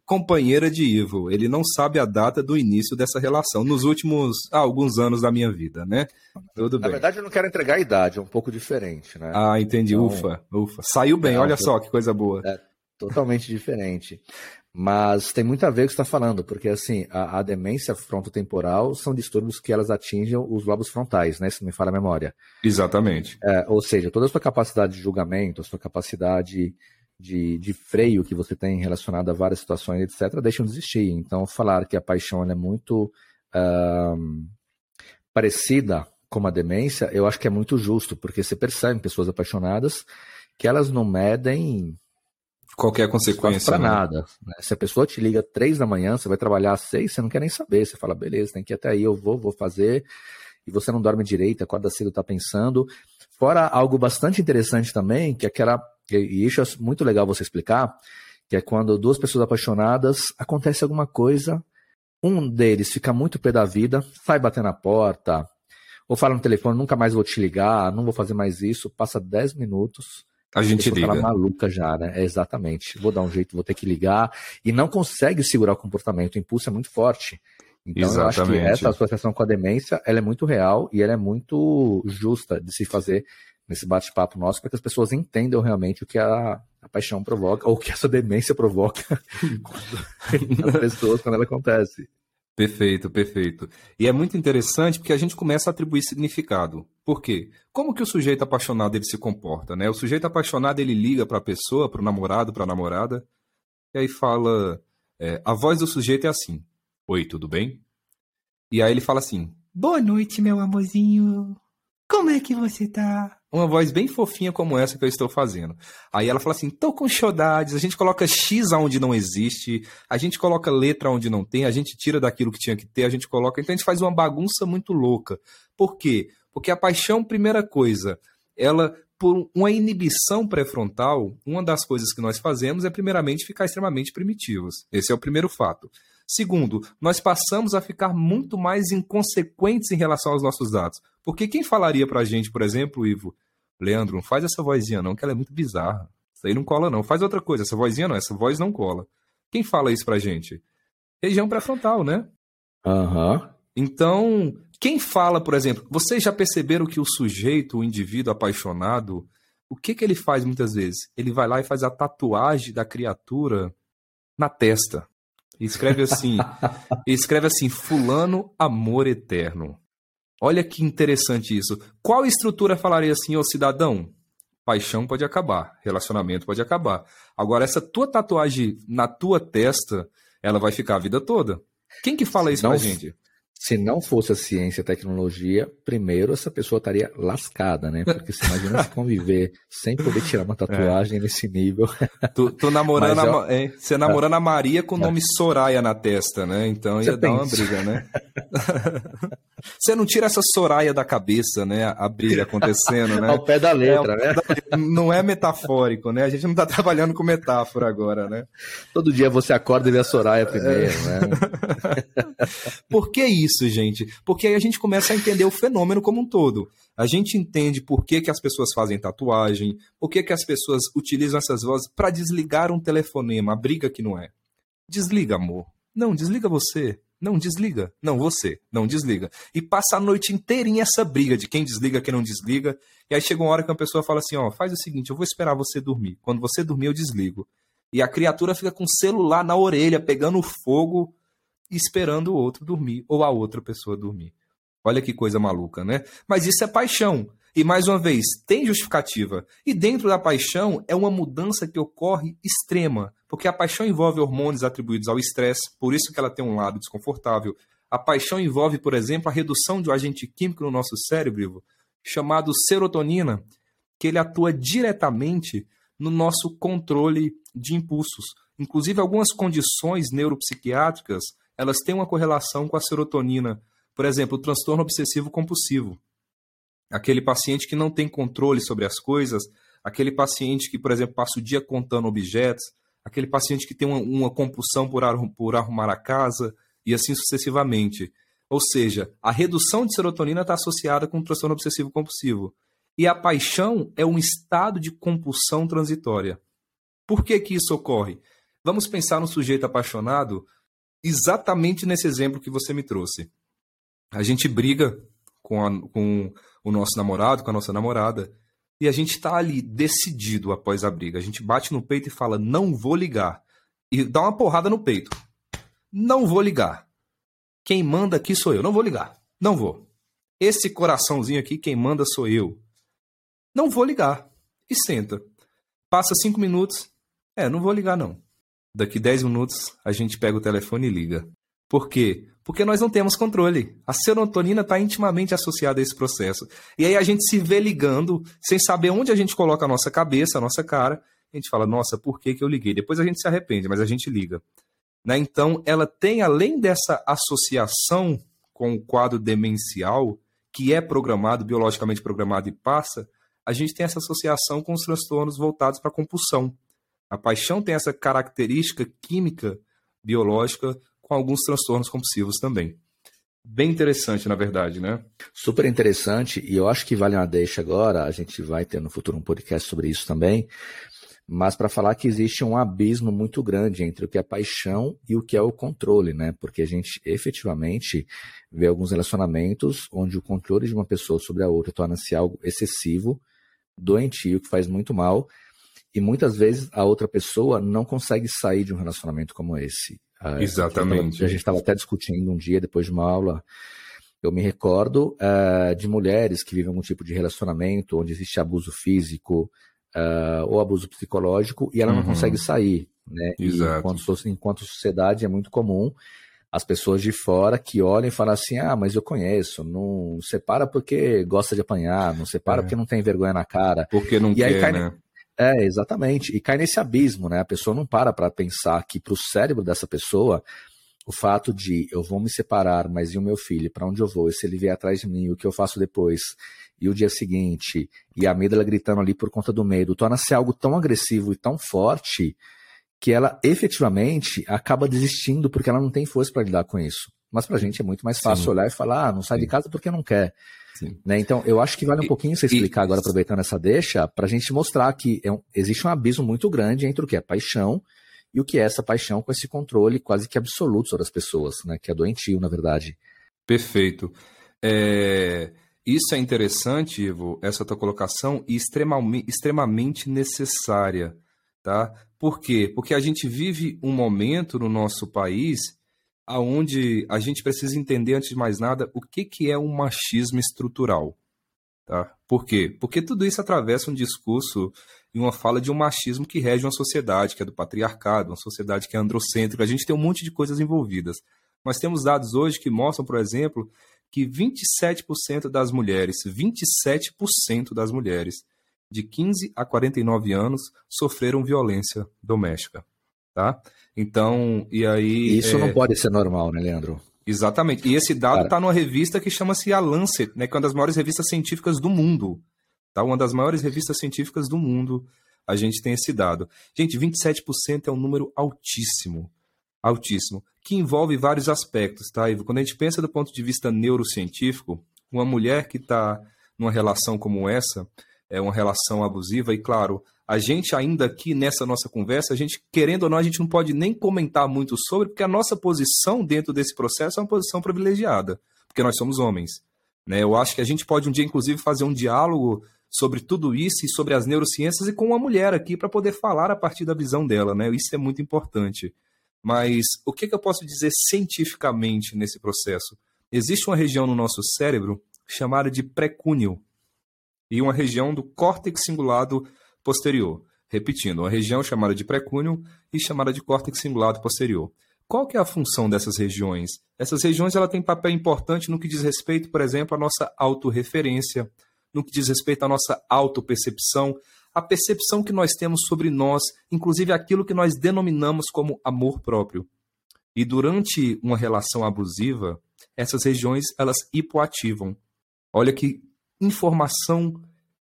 companheira de Ivo. Ele não sabe a data do início dessa relação, nos últimos ah, alguns anos da minha vida, né? Tudo Na bem. verdade, eu não quero entregar a idade, é um pouco diferente, né? Ah, entendi. Então... Ufa, ufa. Saiu bem, não, olha só que coisa boa. É totalmente diferente. Mas tem muito a ver com o que você está falando, porque assim, a, a, demência frontotemporal são distúrbios que elas atingem os lobos frontais, né? Se me fala a memória. Exatamente. É, ou seja, toda a sua capacidade de julgamento, a sua capacidade de, de freio que você tem relacionado a várias situações, etc., deixam de existir. Então, falar que a paixão é muito uh, parecida com a demência, eu acho que é muito justo, porque você percebe pessoas apaixonadas que elas não medem qualquer consequência. Para né? nada. Né? Se a pessoa te liga três da manhã, você vai trabalhar às seis, você não quer nem saber. Você fala, beleza, tem que ir até aí, eu vou, vou fazer. E você não dorme direito, acorda cedo, tá pensando. Fora algo bastante interessante também, que é aquela. E isso é muito legal você explicar, que é quando duas pessoas apaixonadas acontece alguma coisa, um deles fica muito pé da vida, sai bater na porta, ou fala no telefone, nunca mais vou te ligar, não vou fazer mais isso, passa dez minutos a gente liga. Tá maluca já, né? É, exatamente. Vou dar um jeito, vou ter que ligar. E não consegue segurar o comportamento. O impulso é muito forte. Então exatamente. eu acho que essa associação com a demência, ela é muito real e ela é muito justa de se fazer nesse bate-papo nosso para que as pessoas entendam realmente o que a, a paixão provoca ou o que essa demência provoca nas pessoas quando ela acontece. Perfeito, perfeito. E é muito interessante porque a gente começa a atribuir significado. Por quê? Como que o sujeito apaixonado ele se comporta, né? O sujeito apaixonado ele liga para a pessoa, para o namorado, para a namorada, e aí fala, é, a voz do sujeito é assim: Oi, tudo bem? E aí ele fala assim: Boa noite, meu amorzinho. Como é que você tá? Uma voz bem fofinha como essa que eu estou fazendo. Aí ela fala assim: tô com saudades. A gente coloca X onde não existe, a gente coloca letra onde não tem, a gente tira daquilo que tinha que ter, a gente coloca. Então a gente faz uma bagunça muito louca. Por quê? Porque a paixão, primeira coisa, ela por uma inibição pré-frontal, uma das coisas que nós fazemos é, primeiramente, ficar extremamente primitivos. Esse é o primeiro fato. Segundo, nós passamos a ficar muito mais inconsequentes em relação aos nossos dados. Porque quem falaria pra gente, por exemplo, Ivo, Leandro, não faz essa vozinha não, que ela é muito bizarra. Isso aí não cola não. Faz outra coisa, essa vozinha não, essa voz não cola. Quem fala isso pra gente? Região pré-frontal, né? Aham. Uhum. Então, quem fala, por exemplo, vocês já perceberam que o sujeito, o indivíduo apaixonado, o que, que ele faz muitas vezes? Ele vai lá e faz a tatuagem da criatura na testa. E escreve assim, escreve assim, fulano amor eterno. Olha que interessante isso. Qual estrutura falaria assim, ô cidadão? Paixão pode acabar, relacionamento pode acabar. Agora, essa tua tatuagem na tua testa, ela vai ficar a vida toda. Quem que fala isso Não, pra gente? Se não fosse a ciência e a tecnologia, primeiro essa pessoa estaria lascada, né? Porque você imagina se conviver sem poder tirar uma tatuagem é. nesse nível. Tu, tu namorando a, é, você namorando a Maria com o nome Soraya na testa, né? Então ia dar uma briga, né? você não tira essa Soraya da cabeça, né? A briga acontecendo, né? Ao pé da letra, é, né? Não é metafórico, né? A gente não está trabalhando com metáfora agora, né? Todo dia você acorda e vê a Soraya primeiro, né? Por que isso? Isso, gente? Porque aí a gente começa a entender o fenômeno como um todo. A gente entende por que, que as pessoas fazem tatuagem, por que, que as pessoas utilizam essas vozes para desligar um telefonema, a briga que não é. Desliga, amor. Não, desliga você. Não, desliga. Não, você. Não, desliga. E passa a noite inteirinha essa briga de quem desliga, quem não desliga. E aí chega uma hora que uma pessoa fala assim: ó, faz o seguinte, eu vou esperar você dormir. Quando você dormir, eu desligo. E a criatura fica com o celular na orelha, pegando fogo esperando o outro dormir ou a outra pessoa dormir. Olha que coisa maluca, né? Mas isso é paixão. E mais uma vez, tem justificativa. E dentro da paixão é uma mudança que ocorre extrema, porque a paixão envolve hormônios atribuídos ao estresse, por isso que ela tem um lado desconfortável. A paixão envolve, por exemplo, a redução de um agente químico no nosso cérebro, chamado serotonina, que ele atua diretamente no nosso controle de impulsos. Inclusive, algumas condições neuropsiquiátricas elas têm uma correlação com a serotonina. Por exemplo, o transtorno obsessivo compulsivo. Aquele paciente que não tem controle sobre as coisas, aquele paciente que, por exemplo, passa o dia contando objetos, aquele paciente que tem uma, uma compulsão por, ar, por arrumar a casa e assim sucessivamente. Ou seja, a redução de serotonina está associada com o transtorno obsessivo compulsivo. E a paixão é um estado de compulsão transitória. Por que, que isso ocorre? Vamos pensar no sujeito apaixonado exatamente nesse exemplo que você me trouxe. A gente briga com, a, com o nosso namorado, com a nossa namorada, e a gente está ali decidido após a briga. A gente bate no peito e fala: não vou ligar. E dá uma porrada no peito. Não vou ligar. Quem manda aqui sou eu. Não vou ligar. Não vou. Esse coraçãozinho aqui, quem manda sou eu. Não vou ligar. E senta. Passa cinco minutos. É, não vou ligar não. Daqui 10 minutos a gente pega o telefone e liga. Por quê? Porque nós não temos controle. A serotonina está intimamente associada a esse processo. E aí a gente se vê ligando, sem saber onde a gente coloca a nossa cabeça, a nossa cara. A gente fala, nossa, por que, que eu liguei? Depois a gente se arrepende, mas a gente liga. Né? Então, ela tem, além dessa associação com o quadro demencial, que é programado, biologicamente programado e passa, a gente tem essa associação com os transtornos voltados para a compulsão. A paixão tem essa característica química, biológica, com alguns transtornos compulsivos também. Bem interessante, na verdade, né? Super interessante, e eu acho que vale uma deixa agora, a gente vai ter no futuro um podcast sobre isso também, mas para falar que existe um abismo muito grande entre o que é paixão e o que é o controle, né? Porque a gente efetivamente vê alguns relacionamentos onde o controle de uma pessoa sobre a outra torna-se algo excessivo, doentio, que faz muito mal, e muitas vezes a outra pessoa não consegue sair de um relacionamento como esse. Ah, Exatamente. A gente estava até discutindo um dia, depois de uma aula, eu me recordo uh, de mulheres que vivem algum tipo de relacionamento onde existe abuso físico uh, ou abuso psicológico e ela uhum. não consegue sair. Né? Exato. Enquanto, enquanto sociedade é muito comum as pessoas de fora que olham e falam assim: ah, mas eu conheço, não separa porque gosta de apanhar, não separa é. porque não tem vergonha na cara. Porque não e quer, aí cai, né? É, exatamente. E cai nesse abismo, né? A pessoa não para para pensar que para o cérebro dessa pessoa, o fato de eu vou me separar, mas e o meu filho, para onde eu vou? E se ele vier atrás de mim, o que eu faço depois? E o dia seguinte, e a amígdala gritando ali por conta do medo, torna-se algo tão agressivo e tão forte que ela efetivamente acaba desistindo porque ela não tem força para lidar com isso. Mas para a gente é muito mais fácil Sim. olhar e falar, ah, não sai Sim. de casa porque não quer. Né? Então, eu acho que vale um pouquinho você explicar agora, aproveitando essa deixa, para a gente mostrar que é um, existe um abismo muito grande entre o que é paixão e o que é essa paixão com esse controle quase que absoluto sobre as pessoas, né? que é doentio, na verdade. Perfeito. É... Isso é interessante, Ivo, essa tua colocação, e extremamente, extremamente necessária. Tá? Por quê? Porque a gente vive um momento no nosso país onde a gente precisa entender, antes de mais nada, o que, que é um machismo estrutural. Tá? Por quê? Porque tudo isso atravessa um discurso e uma fala de um machismo que rege uma sociedade, que é do patriarcado, uma sociedade que é androcêntrica. A gente tem um monte de coisas envolvidas. Mas temos dados hoje que mostram, por exemplo, que 27% das mulheres, 27% das mulheres de 15 a 49 anos sofreram violência doméstica, tá? Então, e aí... Isso é... não pode ser normal, né, Leandro? Exatamente. E esse dado está numa revista que chama-se a Lancet, né, que é uma das maiores revistas científicas do mundo. Tá? Uma das maiores revistas científicas do mundo, a gente tem esse dado. Gente, 27% é um número altíssimo. Altíssimo. Que envolve vários aspectos, tá, Ivo? Quando a gente pensa do ponto de vista neurocientífico, uma mulher que está numa relação como essa, é uma relação abusiva, e claro, a gente ainda aqui nessa nossa conversa, a gente, querendo ou não, a gente não pode nem comentar muito sobre, porque a nossa posição dentro desse processo é uma posição privilegiada, porque nós somos homens. Né? Eu acho que a gente pode um dia, inclusive, fazer um diálogo sobre tudo isso e sobre as neurociências e com uma mulher aqui para poder falar a partir da visão dela, né? Isso é muito importante. Mas o que, que eu posso dizer cientificamente nesse processo? Existe uma região no nosso cérebro chamada de precúneo e uma região do córtex cingulado posterior. Repetindo, uma região chamada de precúneo e chamada de córtex cingulado posterior. Qual que é a função dessas regiões? Essas regiões ela têm papel importante no que diz respeito, por exemplo, à nossa autorreferência, no que diz respeito à nossa autopercepção, a percepção que nós temos sobre nós, inclusive aquilo que nós denominamos como amor próprio. E durante uma relação abusiva, essas regiões elas hipoativam. Olha que informação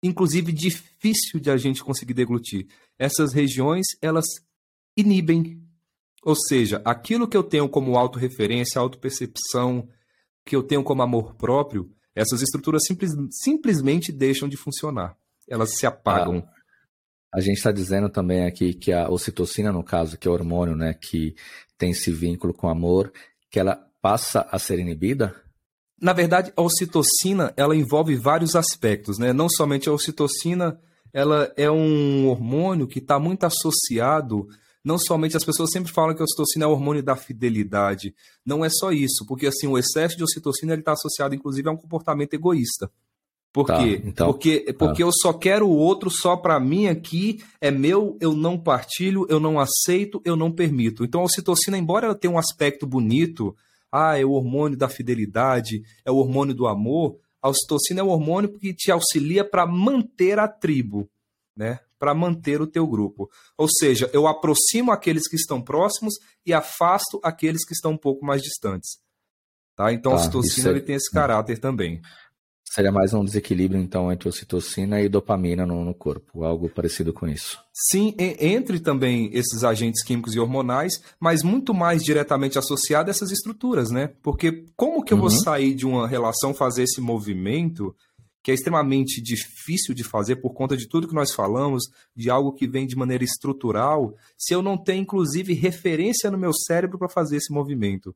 inclusive difícil de a gente conseguir deglutir. Essas regiões, elas inibem. Ou seja, aquilo que eu tenho como autorreferência, autopercepção, que eu tenho como amor próprio, essas estruturas simples, simplesmente deixam de funcionar. Elas se apagam. Ah, a gente está dizendo também aqui que a ocitocina, no caso, que é o hormônio né, que tem esse vínculo com o amor, que ela passa a ser inibida? Na verdade, a ocitocina ela envolve vários aspectos, né? Não somente a ocitocina, ela é um hormônio que está muito associado. Não somente as pessoas sempre falam que a ocitocina é o hormônio da fidelidade. Não é só isso, porque assim o excesso de ocitocina está associado, inclusive, a um comportamento egoísta. Por tá, quê? Então, porque porque tá. eu só quero o outro só para mim aqui, é meu, eu não partilho, eu não aceito, eu não permito. Então a ocitocina, embora ela tenha um aspecto bonito, ah, é o hormônio da fidelidade, é o hormônio do amor. A ocitocina é o hormônio que te auxilia para manter a tribo, né? Para manter o teu grupo. Ou seja, eu aproximo aqueles que estão próximos e afasto aqueles que estão um pouco mais distantes. Tá? Então tá, a ocitocina é... ele tem esse caráter também. Seria mais um desequilíbrio, então, entre ocitocina e dopamina no, no, corpo, algo parecido com isso. Sim, entre também esses agentes químicos e hormonais, mas muito mais diretamente associado a essas estruturas, né? Porque como que eu uhum. vou sair de uma relação, fazer esse movimento, que é extremamente difícil de fazer por conta de tudo que nós falamos, de algo que vem de maneira estrutural, se eu não tenho, inclusive, referência no meu cérebro para fazer esse movimento?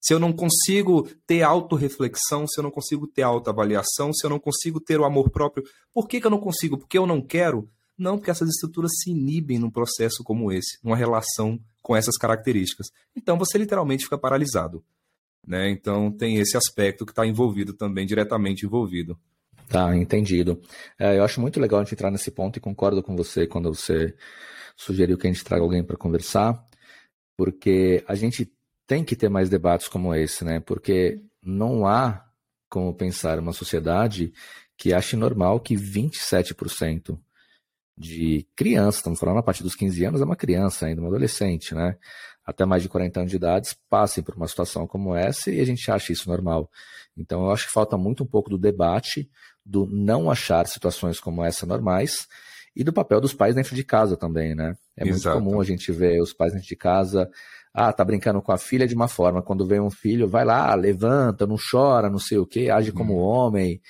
Se eu não consigo ter autorreflexão, se eu não consigo ter autoavaliação, se eu não consigo ter o amor próprio, por que, que eu não consigo? Porque eu não quero? Não, porque essas estruturas se inibem num processo como esse, numa relação com essas características. Então você literalmente fica paralisado. Né? Então tem esse aspecto que está envolvido também, diretamente envolvido. Tá, entendido. É, eu acho muito legal a gente entrar nesse ponto e concordo com você quando você sugeriu que a gente traga alguém para conversar, porque a gente tem que ter mais debates como esse, né? Porque não há como pensar uma sociedade que ache normal que 27% de criança, estamos falando a partir dos 15 anos, é uma criança ainda, uma adolescente, né? Até mais de 40 anos de idade, passem por uma situação como essa e a gente acha isso normal. Então, eu acho que falta muito um pouco do debate, do não achar situações como essa normais e do papel dos pais dentro de casa também, né? É Exato. muito comum a gente ver os pais dentro de casa, ah, tá brincando com a filha de uma forma, quando vem um filho, vai lá, levanta, não chora, não sei o quê, age como hum. homem,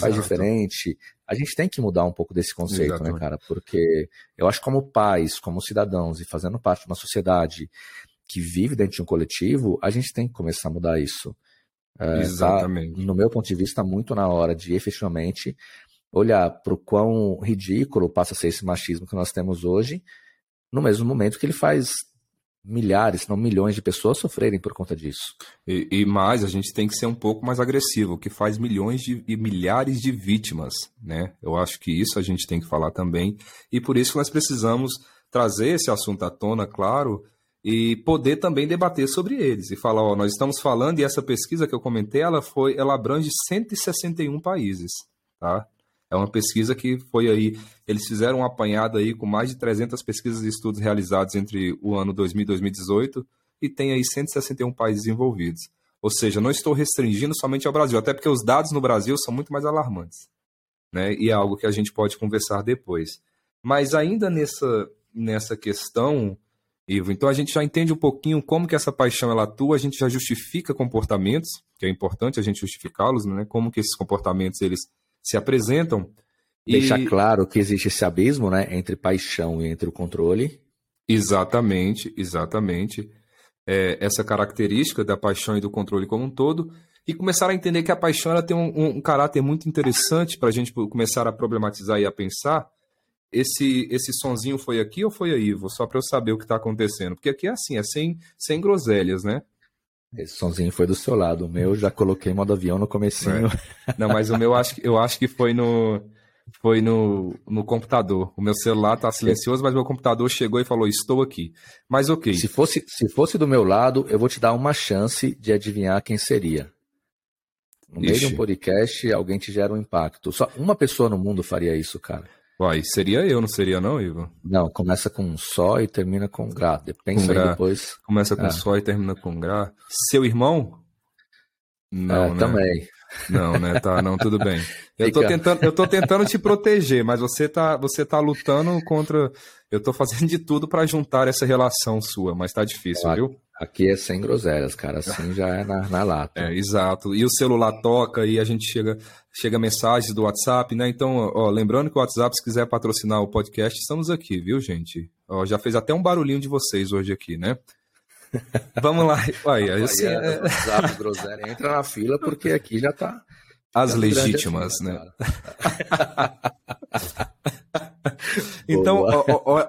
faz diferente. A gente tem que mudar um pouco desse conceito, Exato. né, cara? Porque eu acho que como pais, como cidadãos e fazendo parte de uma sociedade que vive dentro de um coletivo, a gente tem que começar a mudar isso. É, Exatamente. Tá, no meu ponto de vista, muito na hora de efetivamente olhar para o quão ridículo passa a ser esse machismo que nós temos hoje, no mesmo momento que ele faz milhares, se não milhões de pessoas sofrerem por conta disso. E, e, mais, a gente tem que ser um pouco mais agressivo, que faz milhões de, e milhares de vítimas, né? Eu acho que isso a gente tem que falar também, e por isso nós precisamos trazer esse assunto à tona, claro, e poder também debater sobre eles e falar, ó, nós estamos falando e essa pesquisa que eu comentei, ela foi, ela abrange 161 países, tá? É uma pesquisa que foi aí, eles fizeram um apanhado aí com mais de 300 pesquisas e estudos realizados entre o ano 2000 e 2018 e tem aí 161 países envolvidos. Ou seja, não estou restringindo somente ao Brasil, até porque os dados no Brasil são muito mais alarmantes, né? E é algo que a gente pode conversar depois. Mas ainda nessa nessa questão Ivo. Então a gente já entende um pouquinho como que essa paixão ela atua, a gente já justifica comportamentos, que é importante a gente justificá-los, né? Como que esses comportamentos eles se apresentam. Deixar e... claro que existe esse abismo, né, entre paixão e entre o controle. Exatamente, exatamente. É, essa característica da paixão e do controle como um todo e começar a entender que a paixão ela tem um, um caráter muito interessante para a gente começar a problematizar e a pensar esse esse sonzinho foi aqui ou foi aí, Ivo? Só para eu saber o que está acontecendo. Porque aqui é assim, é sem, sem groselhas, né? Esse sonzinho foi do seu lado. O meu já coloquei modo avião no comecinho. É. Não, mas o meu acho, eu acho que foi no foi no, no computador. O meu celular tá silencioso, mas meu computador chegou e falou: "Estou aqui". Mas OK. Se fosse se fosse do meu lado, eu vou te dar uma chance de adivinhar quem seria. No Ixi. meio de um podcast, alguém te gera um impacto. Só uma pessoa no mundo faria isso, cara. Uai, seria eu, não seria não, Ivo? Não, começa com só e termina com gra. Pensa com depois. Começa com é. só e termina com gra. Seu irmão? Não, é, né? Também. Não, né? Tá, não, tudo bem. Eu tô tentando, eu tô tentando te proteger, mas você tá, você tá lutando contra. Eu tô fazendo de tudo para juntar essa relação sua, mas tá difícil, claro. viu? Aqui é sem groselhas, cara. Assim já é na, na lata. É, exato. E o celular toca e a gente chega, chega mensagens do WhatsApp, né? Então, ó, lembrando que o WhatsApp, se quiser patrocinar o podcast, estamos aqui, viu, gente? Ó, já fez até um barulhinho de vocês hoje aqui, né? Vamos lá. Olha, assim, é... WhatsApp, groselha, entra na fila porque aqui já tá. As tá legítimas, assim, né? então,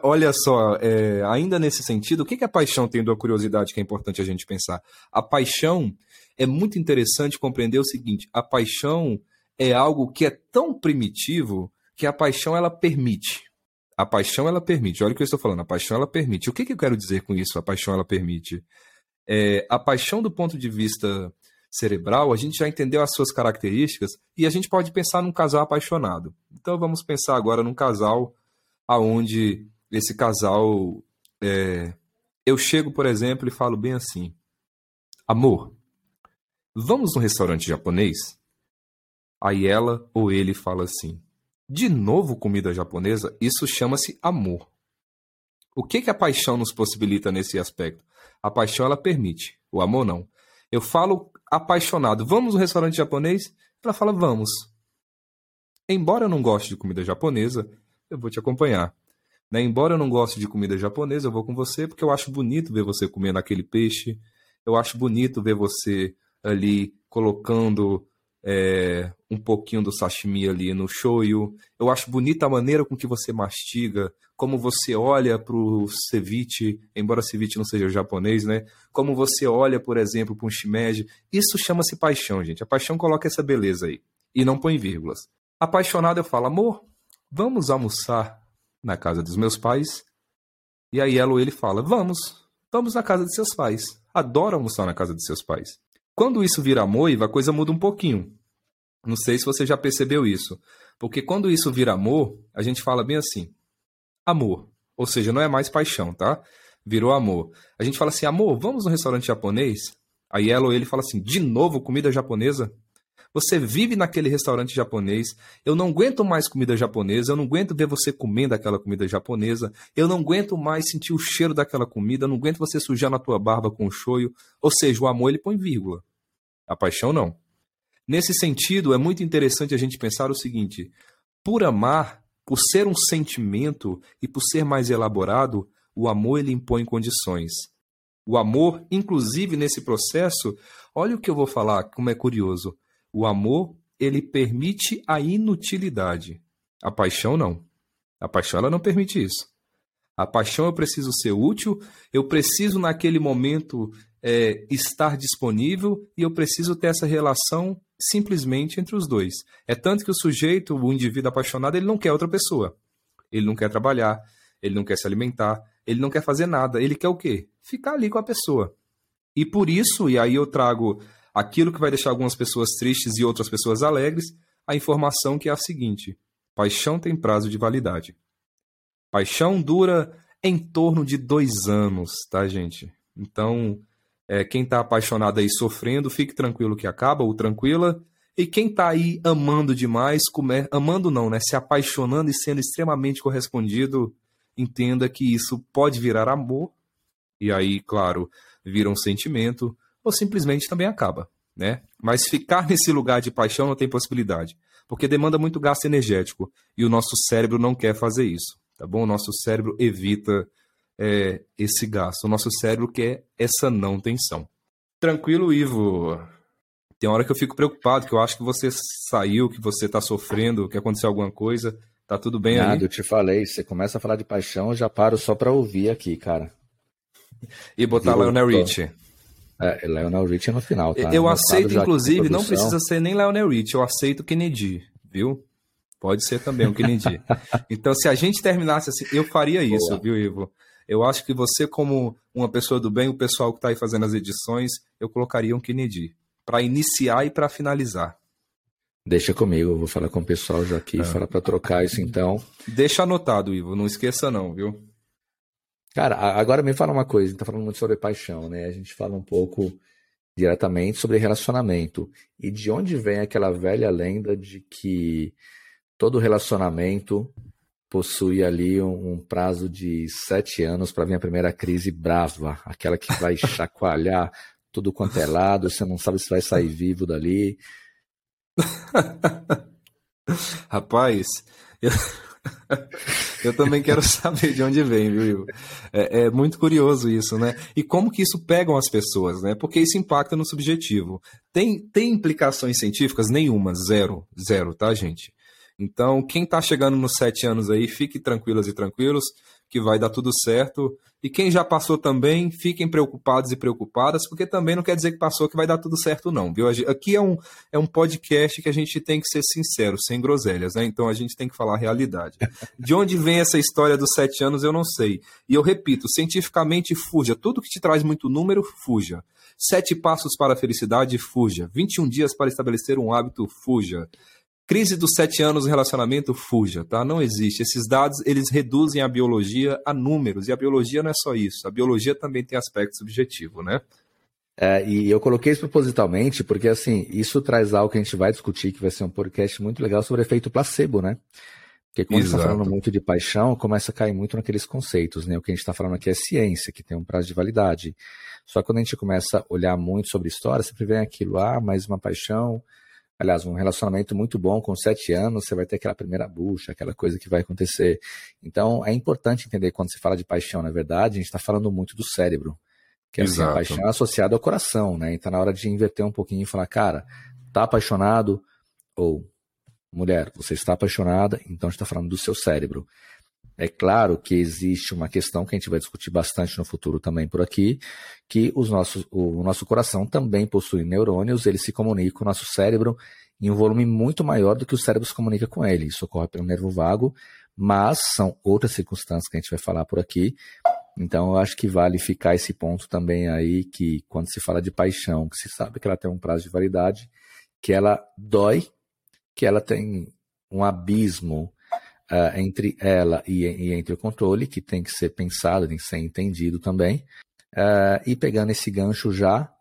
olha só, é, ainda nesse sentido, o que, que a paixão tem da curiosidade que é importante a gente pensar? A paixão é muito interessante compreender o seguinte: a paixão é algo que é tão primitivo que a paixão ela permite. A paixão ela permite. Olha o que eu estou falando. A paixão ela permite. O que, que eu quero dizer com isso? A paixão ela permite. É, a paixão do ponto de vista cerebral, a gente já entendeu as suas características e a gente pode pensar num casal apaixonado. Então vamos pensar agora num casal aonde esse casal é, eu chego, por exemplo, e falo bem assim: Amor, vamos no restaurante japonês? Aí ela ou ele fala assim: De novo comida japonesa? Isso chama-se amor. O que, que a paixão nos possibilita nesse aspecto? A paixão ela permite, o amor não. Eu falo apaixonado, vamos no restaurante japonês? Ela fala, vamos. Embora eu não goste de comida japonesa, eu vou te acompanhar. Né? Embora eu não goste de comida japonesa, eu vou com você porque eu acho bonito ver você comendo aquele peixe. Eu acho bonito ver você ali colocando é, um pouquinho do sashimi ali no shoyu. Eu acho bonita a maneira com que você mastiga, como você olha para o ceviche, embora ceviche não seja japonês, né? Como você olha, por exemplo, para um shimeji. Isso chama-se paixão, gente. A paixão coloca essa beleza aí e não põe vírgulas. Apaixonado eu falo, amor, vamos almoçar na casa dos meus pais? E aí ela ou ele fala, vamos, vamos na casa de seus pais. Adoro almoçar na casa de seus pais. Quando isso vira amor, a coisa muda um pouquinho. Não sei se você já percebeu isso. Porque quando isso vira amor, a gente fala bem assim: amor. Ou seja, não é mais paixão, tá? Virou amor. A gente fala assim, amor, vamos no restaurante japonês? Aí ela ou ele fala assim, de novo comida japonesa? Você vive naquele restaurante japonês. Eu não aguento mais comida japonesa. Eu não aguento ver você comendo aquela comida japonesa. Eu não aguento mais sentir o cheiro daquela comida. Eu não aguento você sujar na tua barba com o shoyu. Ou seja, o amor ele põe vírgula. A paixão não. Nesse sentido, é muito interessante a gente pensar o seguinte: por amar, por ser um sentimento e por ser mais elaborado, o amor ele impõe condições. O amor, inclusive nesse processo, olha o que eu vou falar, como é curioso. O amor, ele permite a inutilidade. A paixão não. A paixão ela não permite isso. A paixão eu preciso ser útil, eu preciso naquele momento é, estar disponível e eu preciso ter essa relação simplesmente entre os dois. É tanto que o sujeito, o indivíduo apaixonado, ele não quer outra pessoa. Ele não quer trabalhar, ele não quer se alimentar, ele não quer fazer nada. Ele quer o quê? Ficar ali com a pessoa. E por isso, e aí eu trago aquilo que vai deixar algumas pessoas tristes e outras pessoas alegres, a informação que é a seguinte: paixão tem prazo de validade. Paixão dura em torno de dois anos, tá, gente? Então, é, quem está apaixonado aí sofrendo, fique tranquilo que acaba, ou tranquila. E quem está aí amando demais, come... amando não, né? Se apaixonando e sendo extremamente correspondido, entenda que isso pode virar amor, e aí, claro, vira um sentimento, ou simplesmente também acaba, né? Mas ficar nesse lugar de paixão não tem possibilidade, porque demanda muito gasto energético, e o nosso cérebro não quer fazer isso, tá bom? O nosso cérebro evita é, esse gasto. O nosso cérebro quer essa não tensão. Tranquilo, Ivo. Tem hora que eu fico preocupado, que eu acho que você saiu, que você está sofrendo, que aconteceu alguma coisa. Tá tudo bem Nada, aí? eu te falei, você começa a falar de paixão, eu já paro só para ouvir aqui, cara. E botar Virou, Lionel Richie. É, Lionel Richie no final, tá? Eu aceito, inclusive, não precisa ser nem Lionel Richie, eu aceito Kennedy, viu? Pode ser também o Kennedy. então, se a gente terminasse assim, eu faria isso, Boa. viu, Ivo? Eu acho que você, como uma pessoa do bem, o pessoal que está aí fazendo as edições, eu colocaria um Kennedy para iniciar e para finalizar. Deixa comigo, eu vou falar com o pessoal já aqui, é. falar para trocar isso então. Deixa anotado, Ivo, não esqueça não, viu? Cara, agora me fala uma coisa, a gente tá falando muito sobre paixão, né? A gente fala um pouco diretamente sobre relacionamento. E de onde vem aquela velha lenda de que todo relacionamento possui ali um, um prazo de sete anos para vir a primeira crise brava, aquela que vai chacoalhar tudo quanto é lado, você não sabe se vai sair vivo dali. Rapaz, eu... eu também quero saber de onde vem, viu? É, é, muito curioso isso, né? E como que isso pegam as pessoas, né? Porque isso impacta no subjetivo. Tem, tem implicações científicas? Nenhuma, zero, zero, tá, gente? Então, quem está chegando nos sete anos aí, fique tranquilas e tranquilos, que vai dar tudo certo. E quem já passou também, fiquem preocupados e preocupadas, porque também não quer dizer que passou que vai dar tudo certo, não, viu? Aqui é um, é um podcast que a gente tem que ser sincero, sem groselhas, né? Então a gente tem que falar a realidade. De onde vem essa história dos sete anos, eu não sei. E eu repito, cientificamente, fuja. Tudo que te traz muito número, fuja. Sete passos para a felicidade, fuja. 21 dias para estabelecer um hábito, fuja. Crise dos sete anos no relacionamento, fuja, tá? Não existe. Esses dados, eles reduzem a biologia a números. E a biologia não é só isso. A biologia também tem aspecto subjetivo, né? É, e eu coloquei isso propositalmente porque, assim, isso traz algo que a gente vai discutir, que vai ser um podcast muito legal sobre efeito placebo, né? Porque quando a gente está falando muito de paixão, começa a cair muito naqueles conceitos, né? O que a gente está falando aqui é ciência, que tem um prazo de validade. Só que quando a gente começa a olhar muito sobre história, sempre vem aquilo, ah, mas uma paixão Aliás, um relacionamento muito bom com sete anos, você vai ter aquela primeira bucha, aquela coisa que vai acontecer. Então, é importante entender quando se fala de paixão, na verdade, a gente está falando muito do cérebro. Que assim, a paixão é associada ao coração, né? Então, na hora de inverter um pouquinho e falar, cara, tá apaixonado? Ou, mulher, você está apaixonada, então a gente está falando do seu cérebro. É claro que existe uma questão que a gente vai discutir bastante no futuro também por aqui, que os nossos, o nosso coração também possui neurônios, ele se comunica com o nosso cérebro em um volume muito maior do que o cérebro se comunica com ele. Isso ocorre pelo nervo vago, mas são outras circunstâncias que a gente vai falar por aqui. Então, eu acho que vale ficar esse ponto também aí, que quando se fala de paixão, que se sabe que ela tem um prazo de validade, que ela dói, que ela tem um abismo uh, entre ela e, e, entre o controle, que tem que ser pensado, tem que ser entendido também. Uh, e pegando esse gancho já,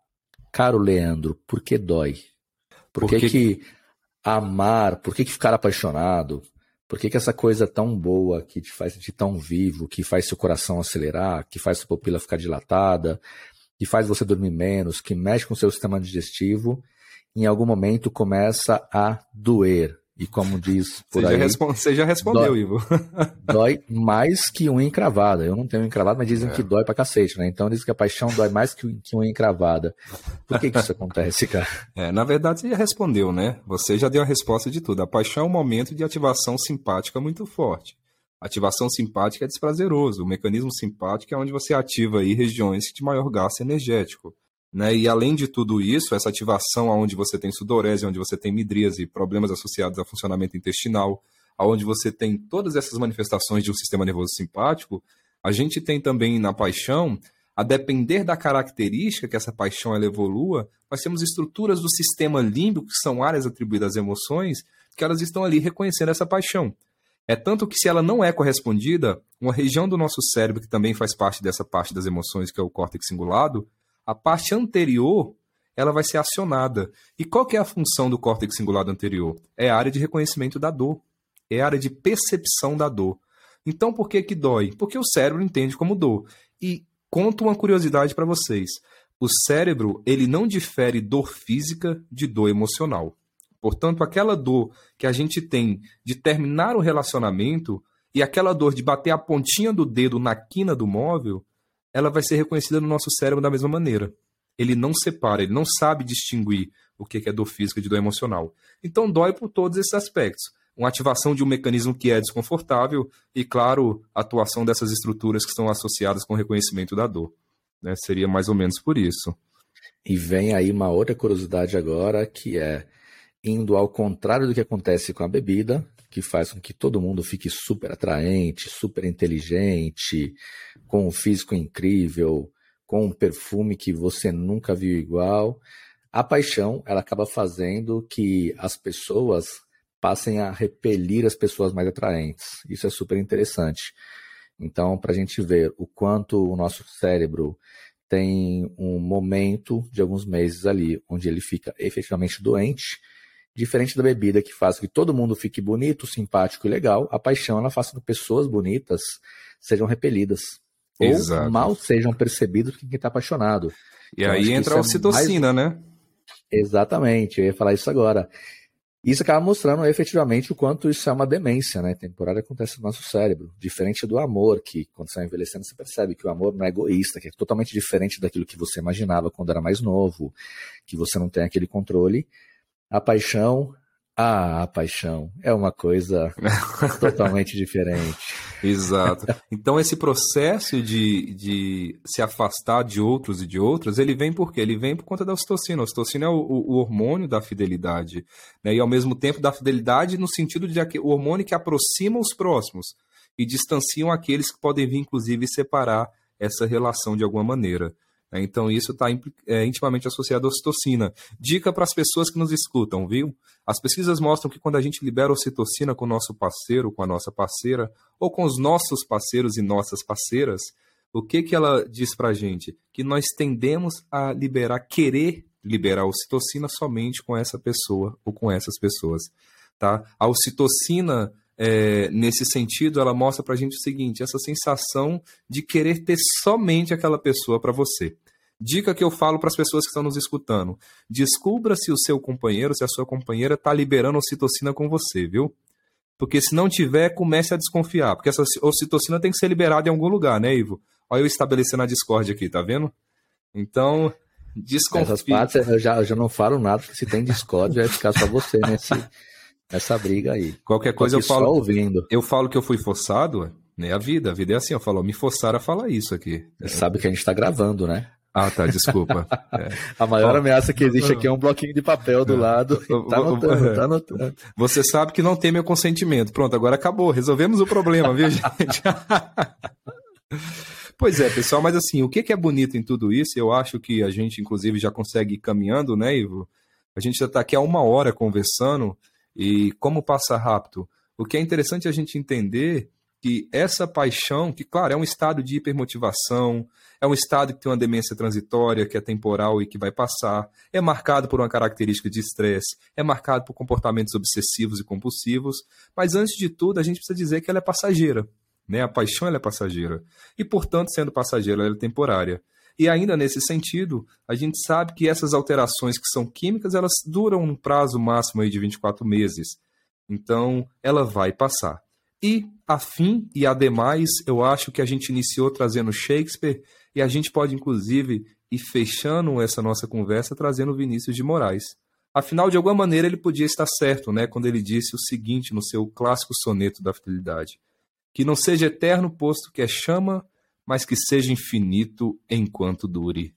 caro Leandro, por que dói? Por, por que, que... que amar, por que, que ficar apaixonado, por que, que essa coisa tão boa, que te faz sentir tão vivo, que faz seu coração acelerar, que faz sua pupila ficar dilatada, que faz você dormir menos, que mexe com o seu sistema digestivo, em algum momento começa a doer. E como diz por você aí. Já responde, você já respondeu, dói, Ivo. dói mais que unha encravada. Eu não tenho encravada, mas dizem é. que dói pra cacete, né? Então dizem que a paixão dói mais que, que unha encravada. Por que, que isso acontece, cara? É, na verdade, você já respondeu, né? Você já deu a resposta de tudo. A paixão é um momento de ativação simpática muito forte. Ativação simpática é desprazeroso. O mecanismo simpático é onde você ativa aí regiões de maior gasto energético. Né? E além de tudo isso, essa ativação onde você tem sudorese, onde você tem midríase, problemas associados ao funcionamento intestinal, onde você tem todas essas manifestações de um sistema nervoso simpático, a gente tem também na paixão, a depender da característica que essa paixão ela evolua, nós temos estruturas do sistema límbico, que são áreas atribuídas às emoções, que elas estão ali reconhecendo essa paixão. É tanto que se ela não é correspondida, uma região do nosso cérebro que também faz parte dessa parte das emoções, que é o córtex cingulado, a parte anterior ela vai ser acionada. E qual que é a função do córtex cingulado anterior? É a área de reconhecimento da dor. É a área de percepção da dor. Então, por que que dói? Porque o cérebro entende como dor. E conto uma curiosidade para vocês. O cérebro, ele não difere dor física de dor emocional. Portanto, aquela dor que a gente tem de terminar o relacionamento e aquela dor de bater a pontinha do dedo na quina do móvel, ela vai ser reconhecida no nosso cérebro da mesma maneira. Ele não separa, ele não sabe distinguir o que é dor física de dor emocional. Então dói por todos esses aspectos. Uma ativação de um mecanismo que é desconfortável e, claro, a atuação dessas estruturas que estão associadas com o reconhecimento da dor. Né? Seria mais ou menos por isso. E vem aí uma outra curiosidade agora, que é indo ao contrário do que acontece com a bebida, que faz com que todo mundo fique super atraente, super inteligente, com um físico incrível, com um perfume que você nunca viu igual. A paixão, ela acaba fazendo que as pessoas passem a repelir as pessoas mais atraentes. Isso é super interessante. Então, para a gente ver o quanto o nosso cérebro tem um momento de alguns meses ali, onde ele fica efetivamente doente, Diferente da bebida que faz que todo mundo fique bonito, simpático e legal, a paixão ela faz com que pessoas bonitas sejam repelidas. Exato. Ou mal sejam percebidos por quem está apaixonado. E então, aí entra a ocitocina, é mais... né? Exatamente, eu ia falar isso agora. Isso acaba mostrando efetivamente o quanto isso é uma demência, né? Temporária acontece no nosso cérebro. Diferente do amor, que quando você vai envelhecendo, você percebe que o amor não é egoísta, que é totalmente diferente daquilo que você imaginava quando era mais novo, que você não tem aquele controle. A paixão, ah, a paixão é uma coisa totalmente diferente. Exato. Então esse processo de, de se afastar de outros e de outras, ele vem por quê? Ele vem por conta da ocitocina. A ocitocina é o, o, hormônio da fidelidade. Né? E ao mesmo tempo da fidelidade no sentido de o hormônio que aproxima os próximos e distanciam aqueles que podem vir, inclusive, separar essa relação de alguma maneira. Né? Então, isso está é, intimamente associado à ocitocina. Dica para as pessoas que nos escutam, viu? As pesquisas mostram que quando a gente libera ocitocina com o nosso parceiro, com a nossa parceira, ou com os nossos parceiros e nossas parceiras, o que, que ela diz para a gente? Que nós tendemos a liberar, querer liberar ocitocina somente com essa pessoa ou com essas pessoas. Tá? A ocitocina é, nesse sentido, ela mostra para a gente o seguinte: essa sensação de querer ter somente aquela pessoa para você. Dica que eu falo para as pessoas que estão nos escutando: descubra se o seu companheiro, se a sua companheira está liberando ocitocina com você, viu? Porque se não tiver, comece a desconfiar, porque essa ocitocina tem que ser liberada em algum lugar, né, Ivo? Olha eu estabelecendo a discórdia aqui, tá vendo? Então, desconfie. Essas partes eu já, eu já não falo nada, porque se tem discórdia vai ficar só você nesse, essa briga aí. Qualquer coisa eu falo. ouvindo. Eu falo que eu fui forçado, né? A vida, a vida é assim, eu falo, me forçaram a falar isso aqui. Você sabe que a gente tá gravando, né? Ah, tá, desculpa. É. A maior ameaça que existe aqui é um bloquinho de papel do é. lado. Tá anotando, tá anotando. Você sabe que não tem meu consentimento. Pronto, agora acabou. Resolvemos o problema, viu, gente? Pois é, pessoal, mas assim, o que é bonito em tudo isso? Eu acho que a gente, inclusive, já consegue ir caminhando, né, Ivo? A gente já está aqui há uma hora conversando e como passa rápido. O que é interessante a gente entender que essa paixão, que claro, é um estado de hipermotivação, é um estado que tem uma demência transitória, que é temporal e que vai passar, é marcado por uma característica de estresse, é marcado por comportamentos obsessivos e compulsivos, mas antes de tudo, a gente precisa dizer que ela é passageira, né? A paixão é passageira. E, portanto, sendo passageira, ela é temporária. E ainda nesse sentido, a gente sabe que essas alterações que são químicas, elas duram um prazo máximo aí de 24 meses. Então, ela vai passar. E, a fim e ademais, eu acho que a gente iniciou trazendo Shakespeare e a gente pode, inclusive, ir fechando essa nossa conversa trazendo Vinícius de Moraes. Afinal, de alguma maneira, ele podia estar certo, né, quando ele disse o seguinte no seu clássico soneto da fidelidade: Que não seja eterno posto que é chama, mas que seja infinito enquanto dure.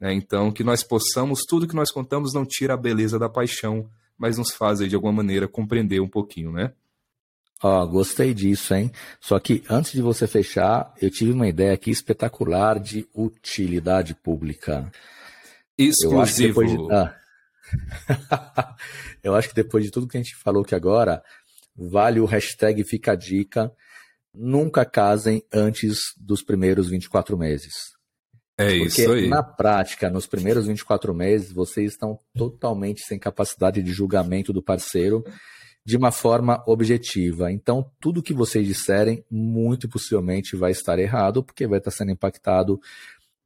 Né? Então, que nós possamos, tudo que nós contamos não tira a beleza da paixão, mas nos faz, aí, de alguma maneira, compreender um pouquinho, né? Ó, oh, gostei disso, hein? Só que antes de você fechar, eu tive uma ideia aqui espetacular de utilidade pública. Exclusivo. Eu acho, de... ah. eu acho que depois de tudo que a gente falou aqui agora, vale o hashtag Fica a Dica. Nunca casem antes dos primeiros 24 meses. É Porque isso aí. Na prática, nos primeiros 24 meses, vocês estão totalmente sem capacidade de julgamento do parceiro de uma forma objetiva. Então, tudo que vocês disserem, muito possivelmente vai estar errado, porque vai estar sendo impactado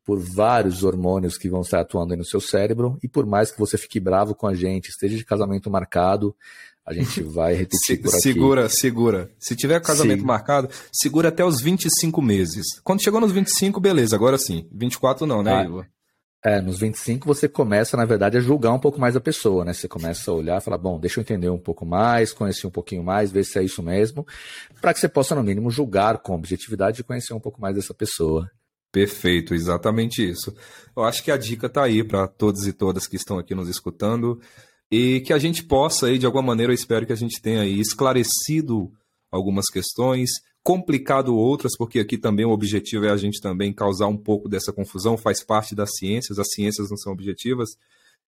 por vários hormônios que vão estar atuando no seu cérebro, e por mais que você fique bravo com a gente, esteja de casamento marcado, a gente vai repetir por aqui. Segura, segura. Se tiver casamento sim. marcado, segura até os 25 meses. Quando chegou nos 25, beleza, agora sim. 24 não, né, ah, Ivo? É, nos 25 você começa, na verdade, a julgar um pouco mais a pessoa, né? Você começa a olhar e falar, bom, deixa eu entender um pouco mais, conhecer um pouquinho mais, ver se é isso mesmo, para que você possa, no mínimo, julgar com objetividade e conhecer um pouco mais dessa pessoa. Perfeito, exatamente isso. Eu acho que a dica está aí para todos e todas que estão aqui nos escutando e que a gente possa aí, de alguma maneira, eu espero que a gente tenha aí esclarecido algumas questões, complicado outras, porque aqui também o objetivo é a gente também causar um pouco dessa confusão, faz parte das ciências, as ciências não são objetivas.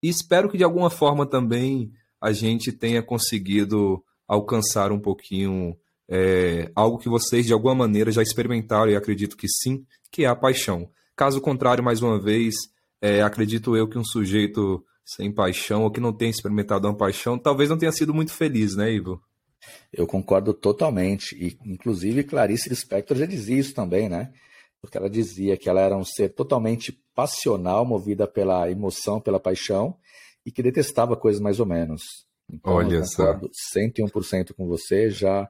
E espero que de alguma forma também a gente tenha conseguido alcançar um pouquinho é, algo que vocês de alguma maneira já experimentaram, e acredito que sim, que é a paixão. Caso contrário, mais uma vez, é, acredito eu que um sujeito sem paixão ou que não tenha experimentado uma paixão, talvez não tenha sido muito feliz, né, Ivo? Eu concordo totalmente. E, inclusive, Clarice Lispector já dizia isso também, né? Porque ela dizia que ela era um ser totalmente passional, movida pela emoção, pela paixão, e que detestava coisas mais ou menos. Então, Olha eu concordo só. 101% com você, já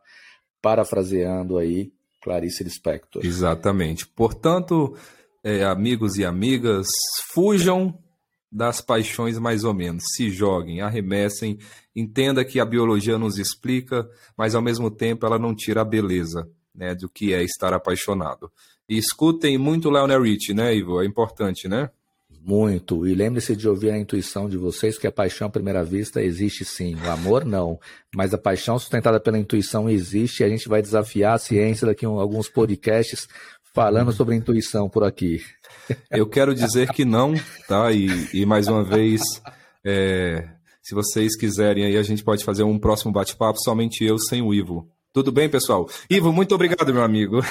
parafraseando aí Clarice Lispector. Exatamente. Portanto, é, amigos e amigas, fujam das paixões mais ou menos. Se joguem, arremessem, entenda que a biologia nos explica, mas ao mesmo tempo ela não tira a beleza né, do que é estar apaixonado. E escutem muito Leonel Rich, né, Ivo? É importante, né? Muito. E lembre-se de ouvir a intuição de vocês que a paixão à primeira vista existe sim. O amor não. Mas a paixão sustentada pela intuição existe e a gente vai desafiar a ciência daqui a alguns podcasts falando sobre intuição por aqui. Eu quero dizer que não, tá? E, e mais uma vez, é, se vocês quiserem, aí a gente pode fazer um próximo bate-papo, somente eu sem o Ivo. Tudo bem, pessoal? Ivo, muito obrigado, meu amigo.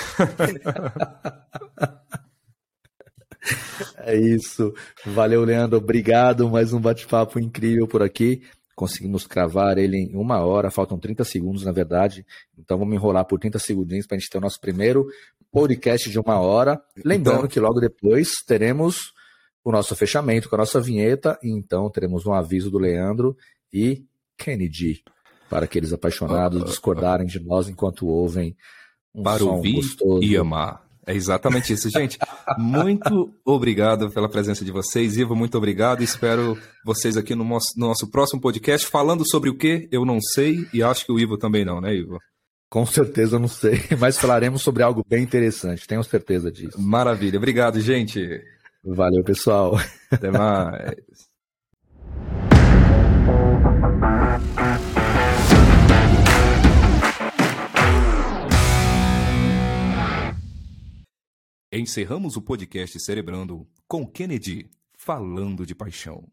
É isso. Valeu, Leandro. Obrigado. Mais um bate-papo incrível por aqui. Conseguimos cravar ele em uma hora. Faltam 30 segundos, na verdade. Então vamos enrolar por 30 segundinhos para a gente ter o nosso primeiro podcast de uma hora. Lembrando então... que logo depois teremos o nosso fechamento com a nossa vinheta. E então teremos um aviso do Leandro e Kennedy para aqueles apaixonados discordarem de nós enquanto ouvem um para som ouvir gostoso. e amar. É exatamente isso, gente. Muito obrigado pela presença de vocês, Ivo. Muito obrigado. Espero vocês aqui no nosso, no nosso próximo podcast falando sobre o que eu não sei e acho que o Ivo também não, né, Ivo? Com certeza não sei, mas falaremos sobre algo bem interessante, tenho certeza disso. Maravilha, obrigado, gente. Valeu, pessoal. Até mais. Encerramos o podcast Cerebrando com Kennedy falando de paixão.